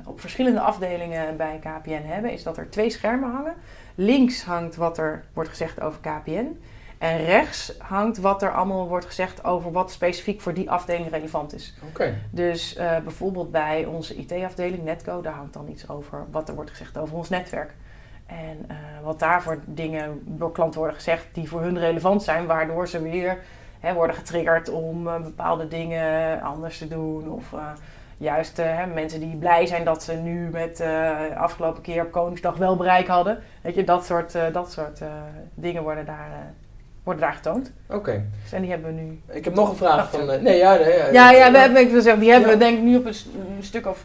op verschillende afdelingen bij KPN hebben, is dat er twee schermen hangen. Links hangt wat er wordt gezegd over KPN. En rechts hangt wat er allemaal wordt gezegd over wat specifiek voor die afdeling relevant is. Okay. Dus uh, bijvoorbeeld bij onze IT-afdeling Netco, daar hangt dan iets over wat er wordt gezegd over ons netwerk. En uh, wat daarvoor dingen door klanten worden gezegd die voor hun relevant zijn, waardoor ze weer hè, worden getriggerd om uh, bepaalde dingen anders te doen. Of juist hè, mensen die blij zijn dat ze nu met de afgelopen keer op Koningsdag wel bereik hadden. Weet je, dat soort, dat soort dingen worden daar worden daar getoond. Oké. Dus en die hebben we nu. Ik heb nog een vraag van. Uh, nee, ja, nee, ja, ja, ja, we hebben, ik wil zeggen, die hebben we denk ik nu op een, een stuk of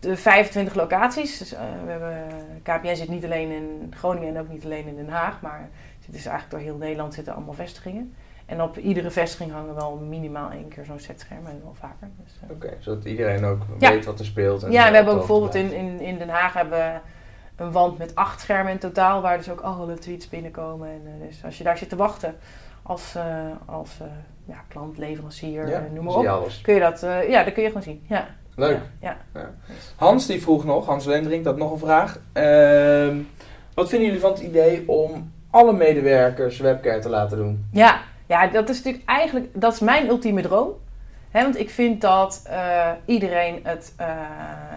de 25 locaties. Dus, uh, we hebben, KPN zit niet alleen in Groningen en ook niet alleen in Den Haag, maar het is eigenlijk door heel Nederland zitten allemaal vestigingen. En op iedere vestiging hangen wel minimaal één keer zo'n setscherm en wel vaker. Dus, uh, Oké, okay, zodat iedereen ook ja. weet wat er speelt. En ja, we hebben ook bijvoorbeeld in, in, in Den Haag hebben een wand met acht schermen in totaal, waar dus ook alle tweets binnenkomen. En, uh, dus als je daar zit te wachten als, uh, als uh, ja, klant, leverancier, ja, noem maar op, kun je dat, ja, dat kun je gewoon zien. Ja. Leuk. Ja, ja. Hans die vroeg nog, Hans Lendering, dat nog een vraag. Ehm, wat vinden jullie van het idee om alle medewerkers webcare te laten doen? Ja, ja, dat is natuurlijk eigenlijk, dat is mijn ultieme droom want ik vind dat uh, iedereen het uh,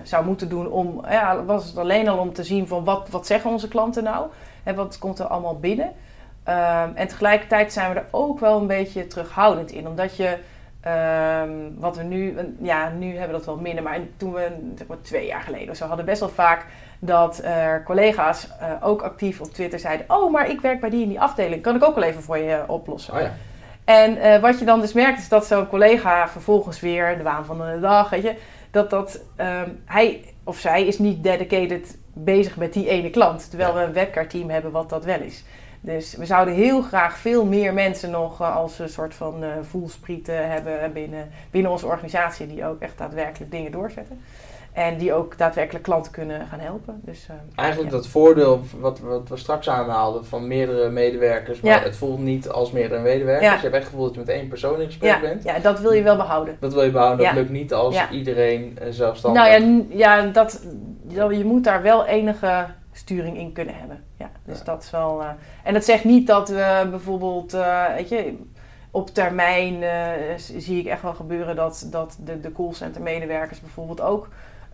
zou moeten doen om, ja, was het alleen al om te zien van wat, wat zeggen onze klanten nou? En wat komt er allemaal binnen? Um, en tegelijkertijd zijn we er ook wel een beetje terughoudend in. Omdat je, um, wat we nu, ja, nu hebben we dat wel minder. Maar toen we, zeg maar twee jaar geleden of zo, hadden best wel vaak dat er collega's ook actief op Twitter zeiden: Oh, maar ik werk bij die en die afdeling. Kan ik ook wel even voor je oplossen? Oh ja. En uh, wat je dan dus merkt is dat zo'n collega vervolgens weer, de waan van de dag, weet je, dat, dat um, hij of zij is niet dedicated bezig met die ene klant. Terwijl we een webcare team hebben wat dat wel is. Dus we zouden heel graag veel meer mensen nog uh, als een soort van uh, voelsprieten hebben binnen, binnen onze organisatie die ook echt daadwerkelijk dingen doorzetten. En die ook daadwerkelijk klanten kunnen gaan helpen. Dus, uh, Eigenlijk ja. dat voordeel wat, wat we straks aanhaalden van meerdere medewerkers, maar ja. het voelt niet als meerdere medewerkers. Ja. Je hebt echt het gevoel dat je met één persoon in gesprek bent. Ja, dat wil je wel behouden. Dat wil je behouden. Dat lukt niet als iedereen uh, zelfstandig... Nou ja, ja dat, je moet daar wel enige sturing in kunnen hebben. Ja, dus dat is wel... Uh, en dat zegt niet dat we bijvoorbeeld, weet je op termijn zie ik echt wel gebeuren dat, dat de, de callcenter medewerkers bijvoorbeeld ook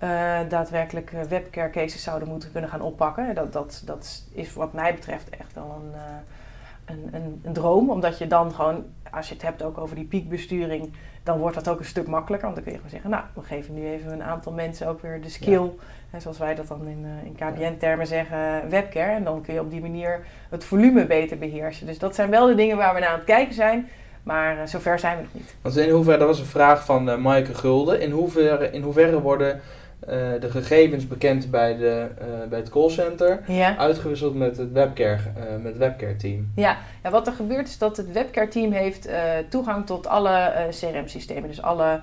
uh, daadwerkelijk uh, webcare cases zouden moeten kunnen gaan oppakken. Dat, dat, dat is wat mij betreft echt wel een, uh, een, een, een droom. Omdat je dan gewoon, als je het hebt ook over die piekbesturing, dan wordt dat ook een stuk makkelijker. Want dan kun je gewoon zeggen, nou, we geven nu even een aantal mensen ook weer de skill. En zoals wij dat dan in, eh, in KBN-termen zeggen, webcare. En dan kun je op die manier het volume beter beheersen. Dus dat zijn wel de dingen waar we naar aan het kijken zijn. Maar eh, zover zijn we nog niet. Want in hoeverre, dat was een vraag van eh Maaike Gulden. In hoeverre, in hoeverre worden eh, de gegevens bekend bij, de, eh, bij het callcenter Ja. uitgewisseld met het webcare, eh, met het webcare team? Ja, ja, wat er gebeurt is dat het webcare-team heeft eh, toegang tot alle CRM-systemen. Dus alle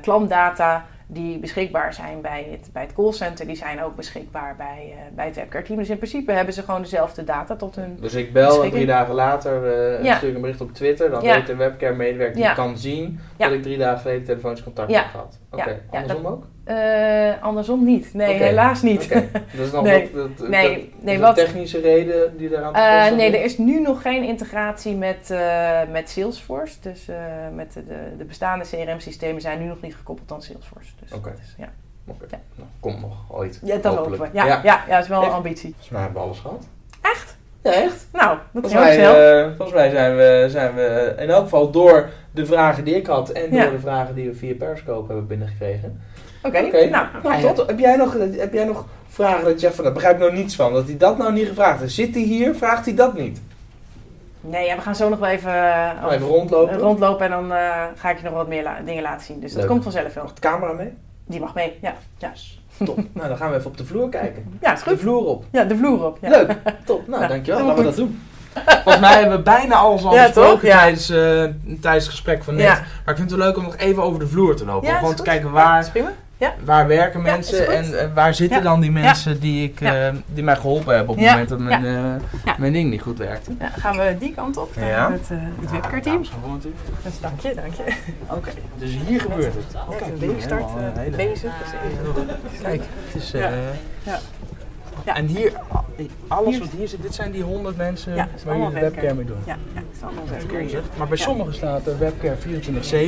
klantdata die beschikbaar zijn bij het, bij het callcenter, die zijn ook beschikbaar bij, bij het webcare-team. Dus in principe hebben ze gewoon dezelfde data tot hun... Dus ik bel en drie dagen later Ja. stuur ik een bericht op Twitter. Dan Ja. weet de webcare medewerker die Ja. kan zien dat ik drie dagen geleden telefonisch contact heb gehad. Oké, andersom ook? Eh, andersom niet. Nee, helaas niet. Dat is Nee. dat, dat, Nee, dat- nee, is wat- een technische reden die daaraan te kosten nee, is? er is nu nog geen integratie met, eh, met Salesforce. Dus met de, de, de bestaande CRM-systemen zijn nu nog niet gekoppeld aan Salesforce. Dus is- ja. Oké, Ja. nou, komt nog ooit. ja, dat hopen Hopelijk. we. Ja, ja. Ja. ja, dat is wel een ambitie. Volgens mij hebben we alles gehad. Echt? Ja, echt? Nou, dat ook mij, snel. volgens mij zijn we, zijn we in elk geval door de vragen die ik had en door de vragen die we via Periscope hebben binnengekregen. Oké, nou, Nou, ja. tot, heb, jij nog, heb jij nog vragen dat je van, daar begrijp ik nog niets van, dat hij dat nou niet gevraagd heeft? Zit hij hier, vraagt hij dat niet? Nee, ja, we gaan zo nog wel even, Nou, even rondlopen. rondlopen en dan eh, ga ik je nog wat meer la- dingen laten zien. Dus dat komt vanzelf wel. Mag de camera mee? Die mag mee, ja. Ja, Top. nou, dan gaan we even op de vloer kijken. ja is De goed. vloer op. Ja, de vloer op. Ja. Leuk. Top. Nou, dankjewel. Laten we dat doen. Volgens mij hebben we bijna alles al Ja, besproken? Ja. tijdens, eh, tijdens het gesprek van net. Ja. Maar ik vind het wel leuk om nog even over de vloer te lopen. Ja, is Gewoon te kijken waar, waar werken Ja, mensen en eh, waar zitten Ja. dan die mensen die, ik, eh, die mij geholpen hebben op het Ja. moment dat mijn, eh, Ja. mijn ding niet goed werkte. Ja, gaan we die kant op Ja. het, uh, het webcare-team. Gewoon natuurlijk. Dus dank je, dank je. Oké, dus hier gebeurt het. Net Kijk, een hele- bezig. Kijk, het is... Ja. eh, Ja. Ja. En hier, alles wat hier zit, dit zijn die 100 mensen Ja, waar jullie allemaal de webcam mee doen. Ja, ja, is allemaal. Maar bij sommigen staat er webcare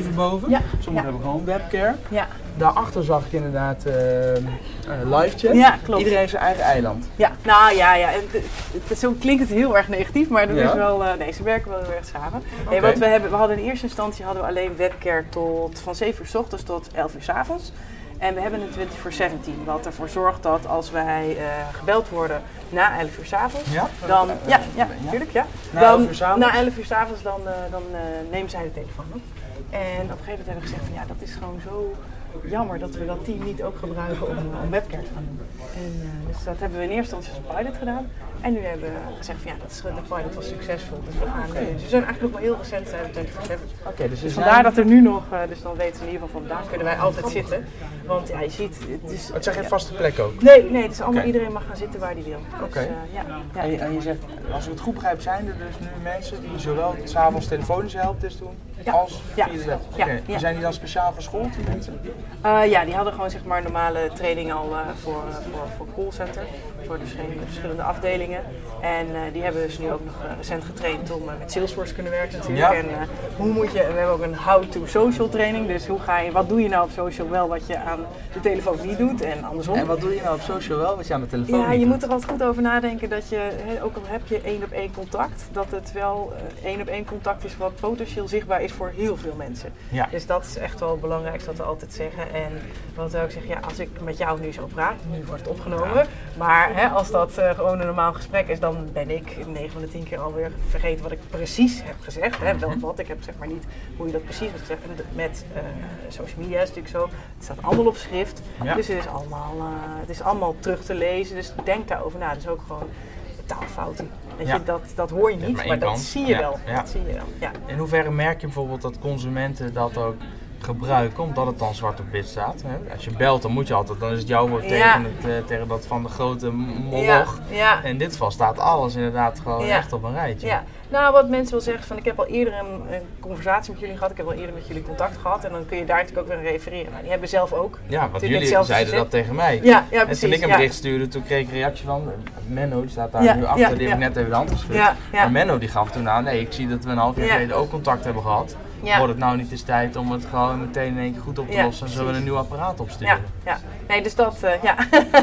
24-7 boven. Ja, Sommigen hebben gewoon webcare. Ja, Daarachter zag ik inderdaad eh, eh, live chat. ja klopt. Iedereen zijn eigen eiland. Ja, nou ja, ja. het- zo klinkt het heel erg negatief, maar dat is wel, eh, nee, ze werken wel heel erg samen. Nee, Oké. wat we, hebben, we hadden in eerste instantie hadden we alleen webcare tot, van 7 uur s ochtends tot 11 uur s avonds. En we hebben een 24-7 team, wat ervoor zorgt dat als wij eh, gebeld worden na 11 uur s avonds, Ja? dan, ja, ja, natuurlijk, ja. Na dan, 11 uur 's avonds? Na 11 uur 's avonds dan, eh, dan eh, nemen zij de telefoon op. En op een gegeven moment hebben we gezegd van ja, dat is gewoon zo jammer dat we dat team niet ook gebruiken om, om webcare te gaan doen. En, eh, dus dat hebben we in eerste instantie als pilot gedaan. En nu hebben we gezegd van ja, dat is, de pilot was succesvol. Dus we gaan dus we zijn eigenlijk nog maar heel recent zijn we 24 Oké, dus, dus vandaar dat er nu nog, eh, dus dan weten ze in ieder geval van daar kunnen wij altijd zitten. Want ja, je ziet, het is... Het zijn geen vaste plek ook. Nee, nee, het is allemaal, iedereen mag gaan zitten waar hij wil. Oké. Dus, eh, ja, ja. En je, en je zegt, als ik het goed begrijp, zijn er dus nu mensen die zowel s'avonds telefonische helpdesk doen. Als Ja. Oké. Ja. Zijn die dan speciaal geschoold, die mensen? Eh, ja, die hadden gewoon zeg maar normale training al eh, voor, eh, voor, voor callcenter. Voor de verschillende, verschillende afdelingen. En die hebben dus nu ook nog recent getraind om met Salesforce te kunnen werken natuurlijk. Ja. En hoe moet je, we hebben ook een how-to social training. Dus hoe ga je, wat doe je nou op social wel wat je aan de telefoon niet doet en andersom. En wat doe je nou op social wel, wat je aan de telefoon Ja, niet je doet? moet er altijd goed over nadenken dat je, ook al heb je één op één contact, dat het wel één op één contact is wat potentieel zichtbaar is voor heel veel mensen. Ja. Dus dat is echt wel het belangrijkste wat we altijd zeggen. En wat ook zeggen, ja, als ik met jou nu zo praat, nu wordt het opgenomen. Maar hè, als dat eh, gewoon een normaal gesprek is, dan ben ik 9 van de 10 keer alweer vergeten wat ik precies heb gezegd. Hè. Wel wat, ik heb zeg maar niet hoe je dat precies moet zeggen. Met eh, social media is natuurlijk zo, het staat allemaal op schrift. Ja. Dus het is, allemaal, eh, het is allemaal terug te lezen. Dus denk daarover na. Dus ook gewoon taalfouten. Weet Ja. je, dat, dat hoor je niet, maar dat zie je wel. ja. Dat zie je wel. Ja. In hoeverre merk je bijvoorbeeld dat consumenten dat ook gebruiken, omdat het dan zwart op wit staat? Hè? Als je belt, dan moet je altijd, dan is het jouw woord Ja. tegen, het, eh, tegen dat van de grote moloch. ja. En in dit geval staat alles inderdaad gewoon Ja. echt op een rijtje. Ja, nou wat mensen wel zeggen van ik heb al eerder een, een conversatie met jullie gehad, ik heb al eerder met jullie contact gehad en dan kun je daar natuurlijk ook weer refereren. Die hebben zelf ook. Ja, want jullie zeiden dat tegen mij. Ja, ja en precies. toen ik een ja. bericht stuurde, toen kreeg ik een reactie van eh, Menno, die staat daar Ja, nu achter, ja, die heb ja. ik net even de hand geschud. Ja, ja. Maar Menno die gaf toen aan, nee, ik zie dat we een half jaar Ja. geleden ook contact hebben gehad. Ja. Wordt het nou niet eens tijd om het gewoon meteen in één keer goed op te Ja, lossen en zullen we een nieuw apparaat Ja, opsturen? ja. Nee, dus dat, eh, ja.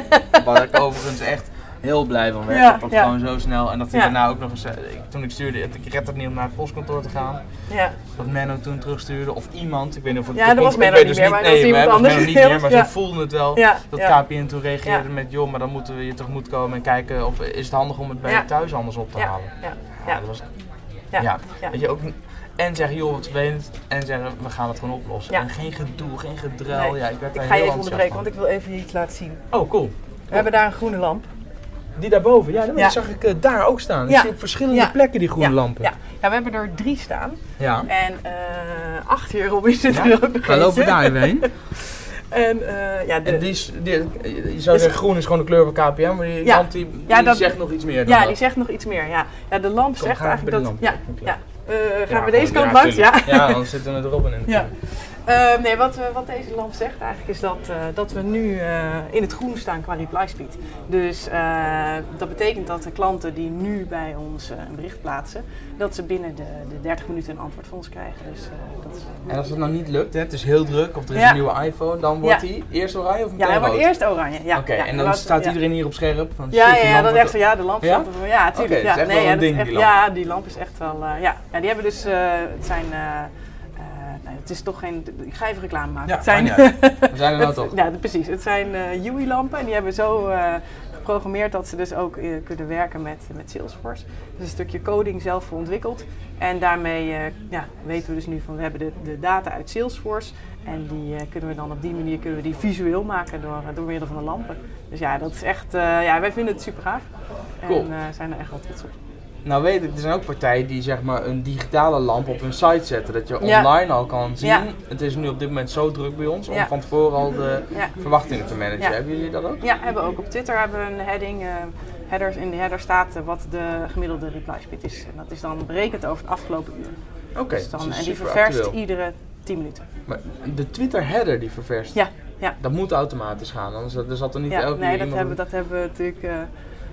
Wat ik overigens echt heel blij van werd. Ja, dat dat ja. gewoon zo snel. En dat hij Ja. daarna ook nog eens. eh, ik- toen ik stuurde, ik red het niet om naar het postkantoor te gaan. Ja. Dat Menno toen terugstuurde. Of iemand. Ik weet niet of het Ja, de dat was Menno niet dus meer, maar dat nee, was iemand maar anders. Menno niet meer, maar Ja. ze voelden het wel. Ja, Dat ja. KPN toen reageerde Ja. met, joh, maar dan moeten we je tegemoet komen en kijken of is het handig om het bij Ja. je thuis anders op te Ja, halen. ja, Ja, ja. dat was, Ja, ja. ja. Weet je, ook, en zeggen, joh, wat vervelend. En zeggen, we gaan het gewoon oplossen. Ja. En geen gedoe, geen gedruil. Nee. Ja, ik werd Ik ga je even onderbreken, want ik wil even iets laten zien. Oh, cool. We hebben daar een groene lamp. Die daarboven, ja, die Ja. zag ik eh, daar ook staan. Ik Ja. zie op verschillende Ja. plekken die groene lampen. Ja. ja, we hebben er drie staan. Ja. En eh achter Robin zit Ja? er ook nog We lopen daar even heen. En eh, ja, de, En die is, die, je zou zeggen, groen is gewoon de kleur van KPM, maar die lamp die, dat- zegt nog iets meer dan ja, dat. die zegt nog iets meer. Ja, ja de lamp Kom, zegt eigenlijk dat... Ja, ja. Eh, gaan Ja, we deze kant langs? Ja. Ja, anders zitten we erop in. Ja. Eh, nee, wat, we- wat deze lamp zegt eigenlijk is dat, eh, dat we nu eh, in het groen staan qua reply speed. Dus eh, dat betekent dat de klanten die nu bij ons eh, een bericht plaatsen, dat ze binnen de, de 30 minuten een antwoord van ons krijgen. Dus eh, dat is, En als het nou niet lukt, hè, het is heel druk of er is Ja. een nieuwe iPhone, dan wordt Ja. die eerst oranje of meteen ja, hij wordt eerst oranje. Ja, Oké, en dan staat iedereen hier op scherp van Ja, shit, ja, dat echt zo. Ja, de lamp staat er- Ja, tuurlijk. is ja, wel een ding, echt- die lamp. Ja, die lamp is echt wel... eh, ja. ja, die hebben dus... eh, het zijn... het is toch geen... Ik ga even reclame maken. Ja, het zijn. We zijn er nou toch. Ja, precies. Het zijn eh UI-lampen en die hebben zo eh, geprogrammeerd dat ze dus ook eh, kunnen werken met, met Salesforce. Dus een stukje coding zelf voor ontwikkeld. En daarmee ja, weten we dus nu van we hebben de, de data uit Salesforce. En die kunnen we dan op die manier kunnen we die visueel maken door, door middel van de lampen. Dus ja, dat is echt, ja, wij vinden het super gaaf. Cool. En zijn er echt wel trots op. Nou weet ik, er zijn ook partijen die zeg maar een digitale lamp op hun site zetten. Dat je Ja. online al kan zien. Ja. Het is nu op dit moment zo druk bij ons om Ja. van tevoren al de verwachtingen te managen. Hebben jullie dat ook? Ja, hebben we ook op Twitter hebben we een heading. eh, headers, in de header staat eh, wat de gemiddelde reply speed is. En dat is dan berekend over het afgelopen uur. Oké, Dus dan, dus en die ververst actueel. iedere 10 minuten. Maar de Twitter header die ververst, Ja, ja. dat moet automatisch gaan. Anders er zat er niet elke nee, keer dat iemand hebben, dat hebben we natuurlijk. eh,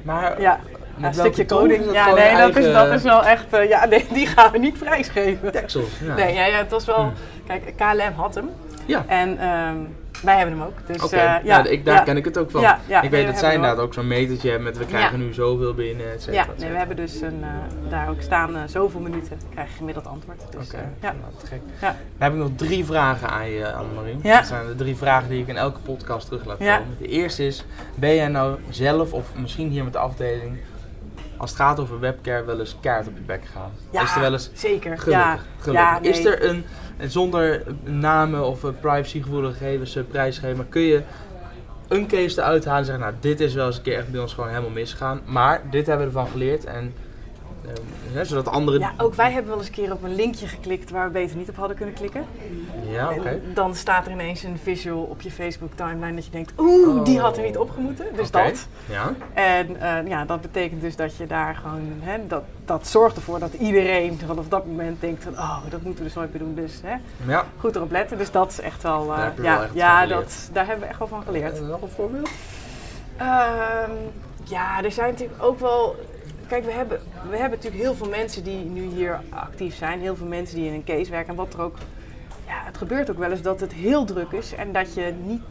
Maar ja, met een stukje coding. Dat Ja, nee, dat is, dat is wel echt. eh, ja, nee, die gaan we niet prijsgeven. Texels. Ja. Nee, ja, ja, het was wel. Hmm. Kijk, KLM had hem. Ja. En ehm, wij hebben hem ook. Dus, eh, ja, ja, ik, daar ja. ken ik het ook van. Ja, ik weet we dat zij inderdaad ook zo'n metertje hebben met we krijgen nu zoveel binnen, et cetera, Ja, nee, we hebben dus een, eh, daar ook staan zoveel minuten krijg je gemiddeld antwoord. Dus, Oké, eh, ja. nou, gek. Ja. Dan heb ik nog drie vragen aan je, Annemarie. Ja. Dat zijn de drie vragen die ik in elke podcast terug laat komen. Ja. De eerste is, ben jij nou zelf, of misschien hier met de afdeling, als het gaat over webcare, wel eens kaart op je bek gegaan? Ja, is er wel eens zeker. gelukkig? Ja, gelukkig. ja, nee. Is er een, zonder namen of eh, privacygevoelige gegevens uh, prijsgeven, kun je een case eruit halen en zeggen, nou dit is wel eens een keer echt bij ons gewoon helemaal misgegaan, maar dit hebben we ervan geleerd en eh, hè, zodat anderen... Ja, ook wij hebben wel eens een keer op een linkje geklikt waar we beter niet op hadden kunnen klikken. Ja, oké. Dan staat er ineens een visual op je Facebook timeline dat je denkt, oeh, die had er niet opgemoeten. Dus Oké. dat. Ja. En eh, ja, dat betekent dus dat je daar gewoon, hè, dat, dat zorgt ervoor dat iedereen vanaf dat moment denkt van, oh, dat moeten we dus nooit meer doen. Dus hè, Ja. goed erop letten. Dus dat is echt wel, eh, Daar ja, wel echt ja dat, daar hebben we echt wel van geleerd. En nog een voorbeeld? Ehm, ja, er zijn natuurlijk ook wel. Kijk, we hebben, we hebben natuurlijk heel veel mensen die nu hier actief zijn. Heel veel mensen die in een case werken. En wat er ook. Ja, het gebeurt ook wel eens dat het heel druk is en dat je niet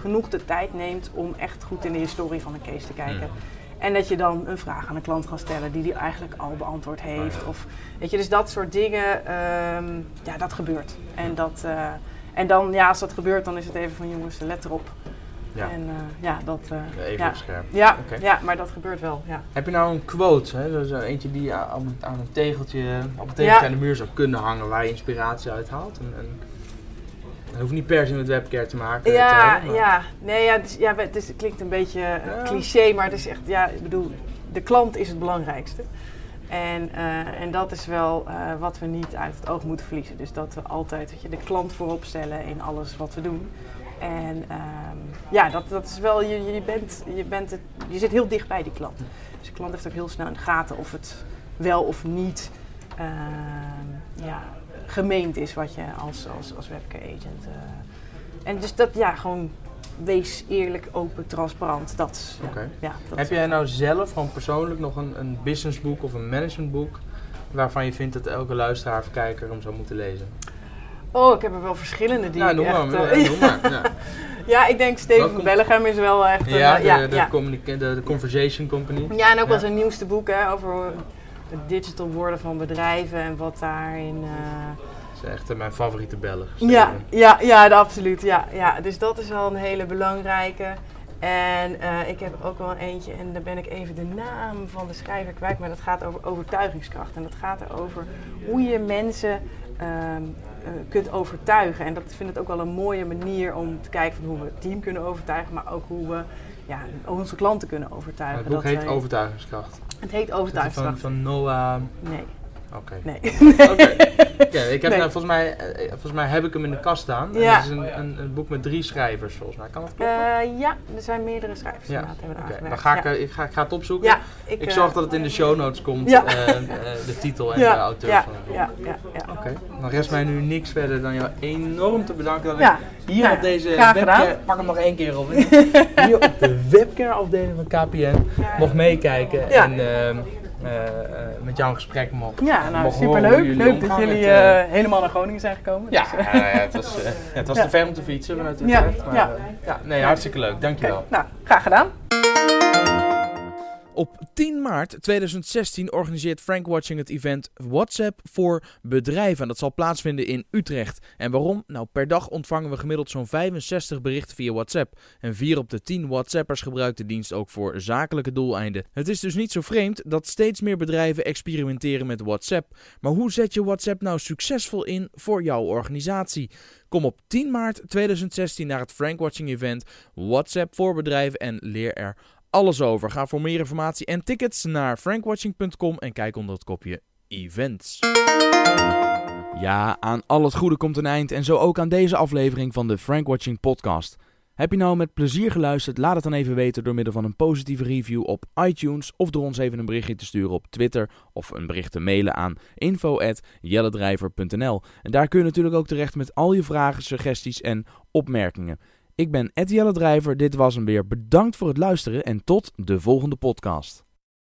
genoeg de tijd neemt om echt goed in de historie van een case te kijken. En dat je dan een vraag aan de klant gaat stellen die die eigenlijk al beantwoord heeft. Of, weet je, dus dat soort dingen, ehm, ja, dat gebeurt. En, dat, eh, en dan, ja, als dat gebeurt, dan is het even van jongens, let erop. Ja. En eh, ja, dat... eh, Even ja. op scherp. Ja, ja, maar dat gebeurt wel. Ja. Heb je nou een quote, hè? Eentje die je aan, aan een tegeltje, op een tegeltje aan de muur zou kunnen hangen waar je inspiratie uit haalt? En, hoeft niet per se met webcare te maken. Ja, maar- ja, nee, ja, ja, het, is, het klinkt een beetje eh, Ja. cliché, maar het is echt, ja, ik bedoel, de klant is het belangrijkste. En, eh, en dat is wel eh, wat we niet uit het oog moeten verliezen. Dus dat we altijd weet je, de klant voorop stellen in alles wat we doen. En ehm, ja, dat, dat is wel, je, je, bent, je, bent het, je zit heel dicht bij die klant. Dus de klant heeft ook heel snel in de gaten of het wel of niet ehm, ja, gemeend is wat je als, als, als webcare agent. eh, en dus dat, ja, gewoon wees eerlijk, open, transparant. Dat, is- ja, Oké. ja, dat Heb jij nou zelf gewoon persoonlijk nog een, een businessboek of een managementboek waarvan je vindt dat elke luisteraar of kijker hem zou moeten lezen? Oh, ik heb er wel verschillende die nou, ik noem echt... maar. eh, ja, noem maar. Ja. Ja, ik denk Steven van Bellegem is wel echt... een, Ja, eh, de, ja, de, ja. de, de Conversation Company. Ja, en ook wel Ja. zijn nieuwste boek hè, over het digital worden van bedrijven en wat daarin... eh, Dat is echt eh, mijn favoriete Belg. Ja, ja, ja, absoluut. Ja, ja. Dus dat is wel een hele belangrijke. En eh, ik heb ook wel eentje, en daar ben ik even de naam van de schrijver kwijt, maar dat gaat over overtuigingskracht. En dat gaat erover hoe je mensen ehm, eh, kunt overtuigen. En dat vind ik ook wel een mooie manier om te kijken van hoe we het team kunnen overtuigen, maar ook hoe we ja, onze klanten kunnen overtuigen. Het boek Dat heet wij- Overtuigingskracht. Het heet Van, overtuigingskracht. van Noah... Nee, Oké. nee. Oké. Oké, ik heb Nee. nou, volgens, mij, eh, volgens mij heb ik hem in de kast staan. Ja. Het is een, een, een boek met drie schrijvers volgens mij. Kan dat kloppen? Eh, ja, er zijn meerdere schrijvers ja. inderdaad hebben Oké, eraan dan ga ik, Ja. eh, ik, ga, ik ga het opzoeken. Ja, Ik zorg dat het in de show notes komt, Ja. eh, eh, de titel en de ja, auteur ja, van het boek. ja, ja, ja. Oké, dan rest mij nu niks verder dan jou enorm te bedanken dat Ja, ik hier nou, op deze gedaan. pak hem nog één keer op, hier op de webcam afdeling van KPN mocht meekijken Ja. en ehm, eh, eh, met jou een gesprek mocht. Ja, nou mocht superleuk. Leuk dat jullie met, eh, eh, helemaal naar Groningen zijn gekomen. ja, Dus, het was, eh, het was te ver om te fietsen vanuit Utrecht. maar, ja. eh, ja, nee, hartstikke leuk. Dankjewel. Nou, graag gedaan. Op 10 maart 2016 organiseert Frank Watching het event WhatsApp voor bedrijven. En dat zal plaatsvinden in Utrecht. En waarom? Nou, per dag ontvangen we gemiddeld zo'n 65 berichten via WhatsApp. En 4 op de 10 WhatsAppers gebruikt de dienst ook voor zakelijke doeleinden. Het is dus niet zo vreemd dat steeds meer bedrijven experimenteren met WhatsApp. Maar hoe zet je WhatsApp nou succesvol in voor jouw organisatie? Kom op 10 maart 2016 naar het Frank Watching event WhatsApp voor bedrijven en leer er alles over. Ga voor meer informatie en tickets naar frankwatching.com en kijk onder het kopje events. Ja, aan al het goede komt een eind en zo ook aan deze aflevering van de Frank Watching podcast. Heb je nou met plezier geluisterd? Laat het dan even weten door middel van een positieve review op iTunes of door ons even een berichtje te sturen op Twitter of een bericht te mailen aan info@jelledrijver.nl. En daar kun je natuurlijk ook terecht met al je vragen, suggesties en opmerkingen. Ik ben Ed Drijver, dit was hem weer. Bedankt voor het luisteren en tot de volgende podcast.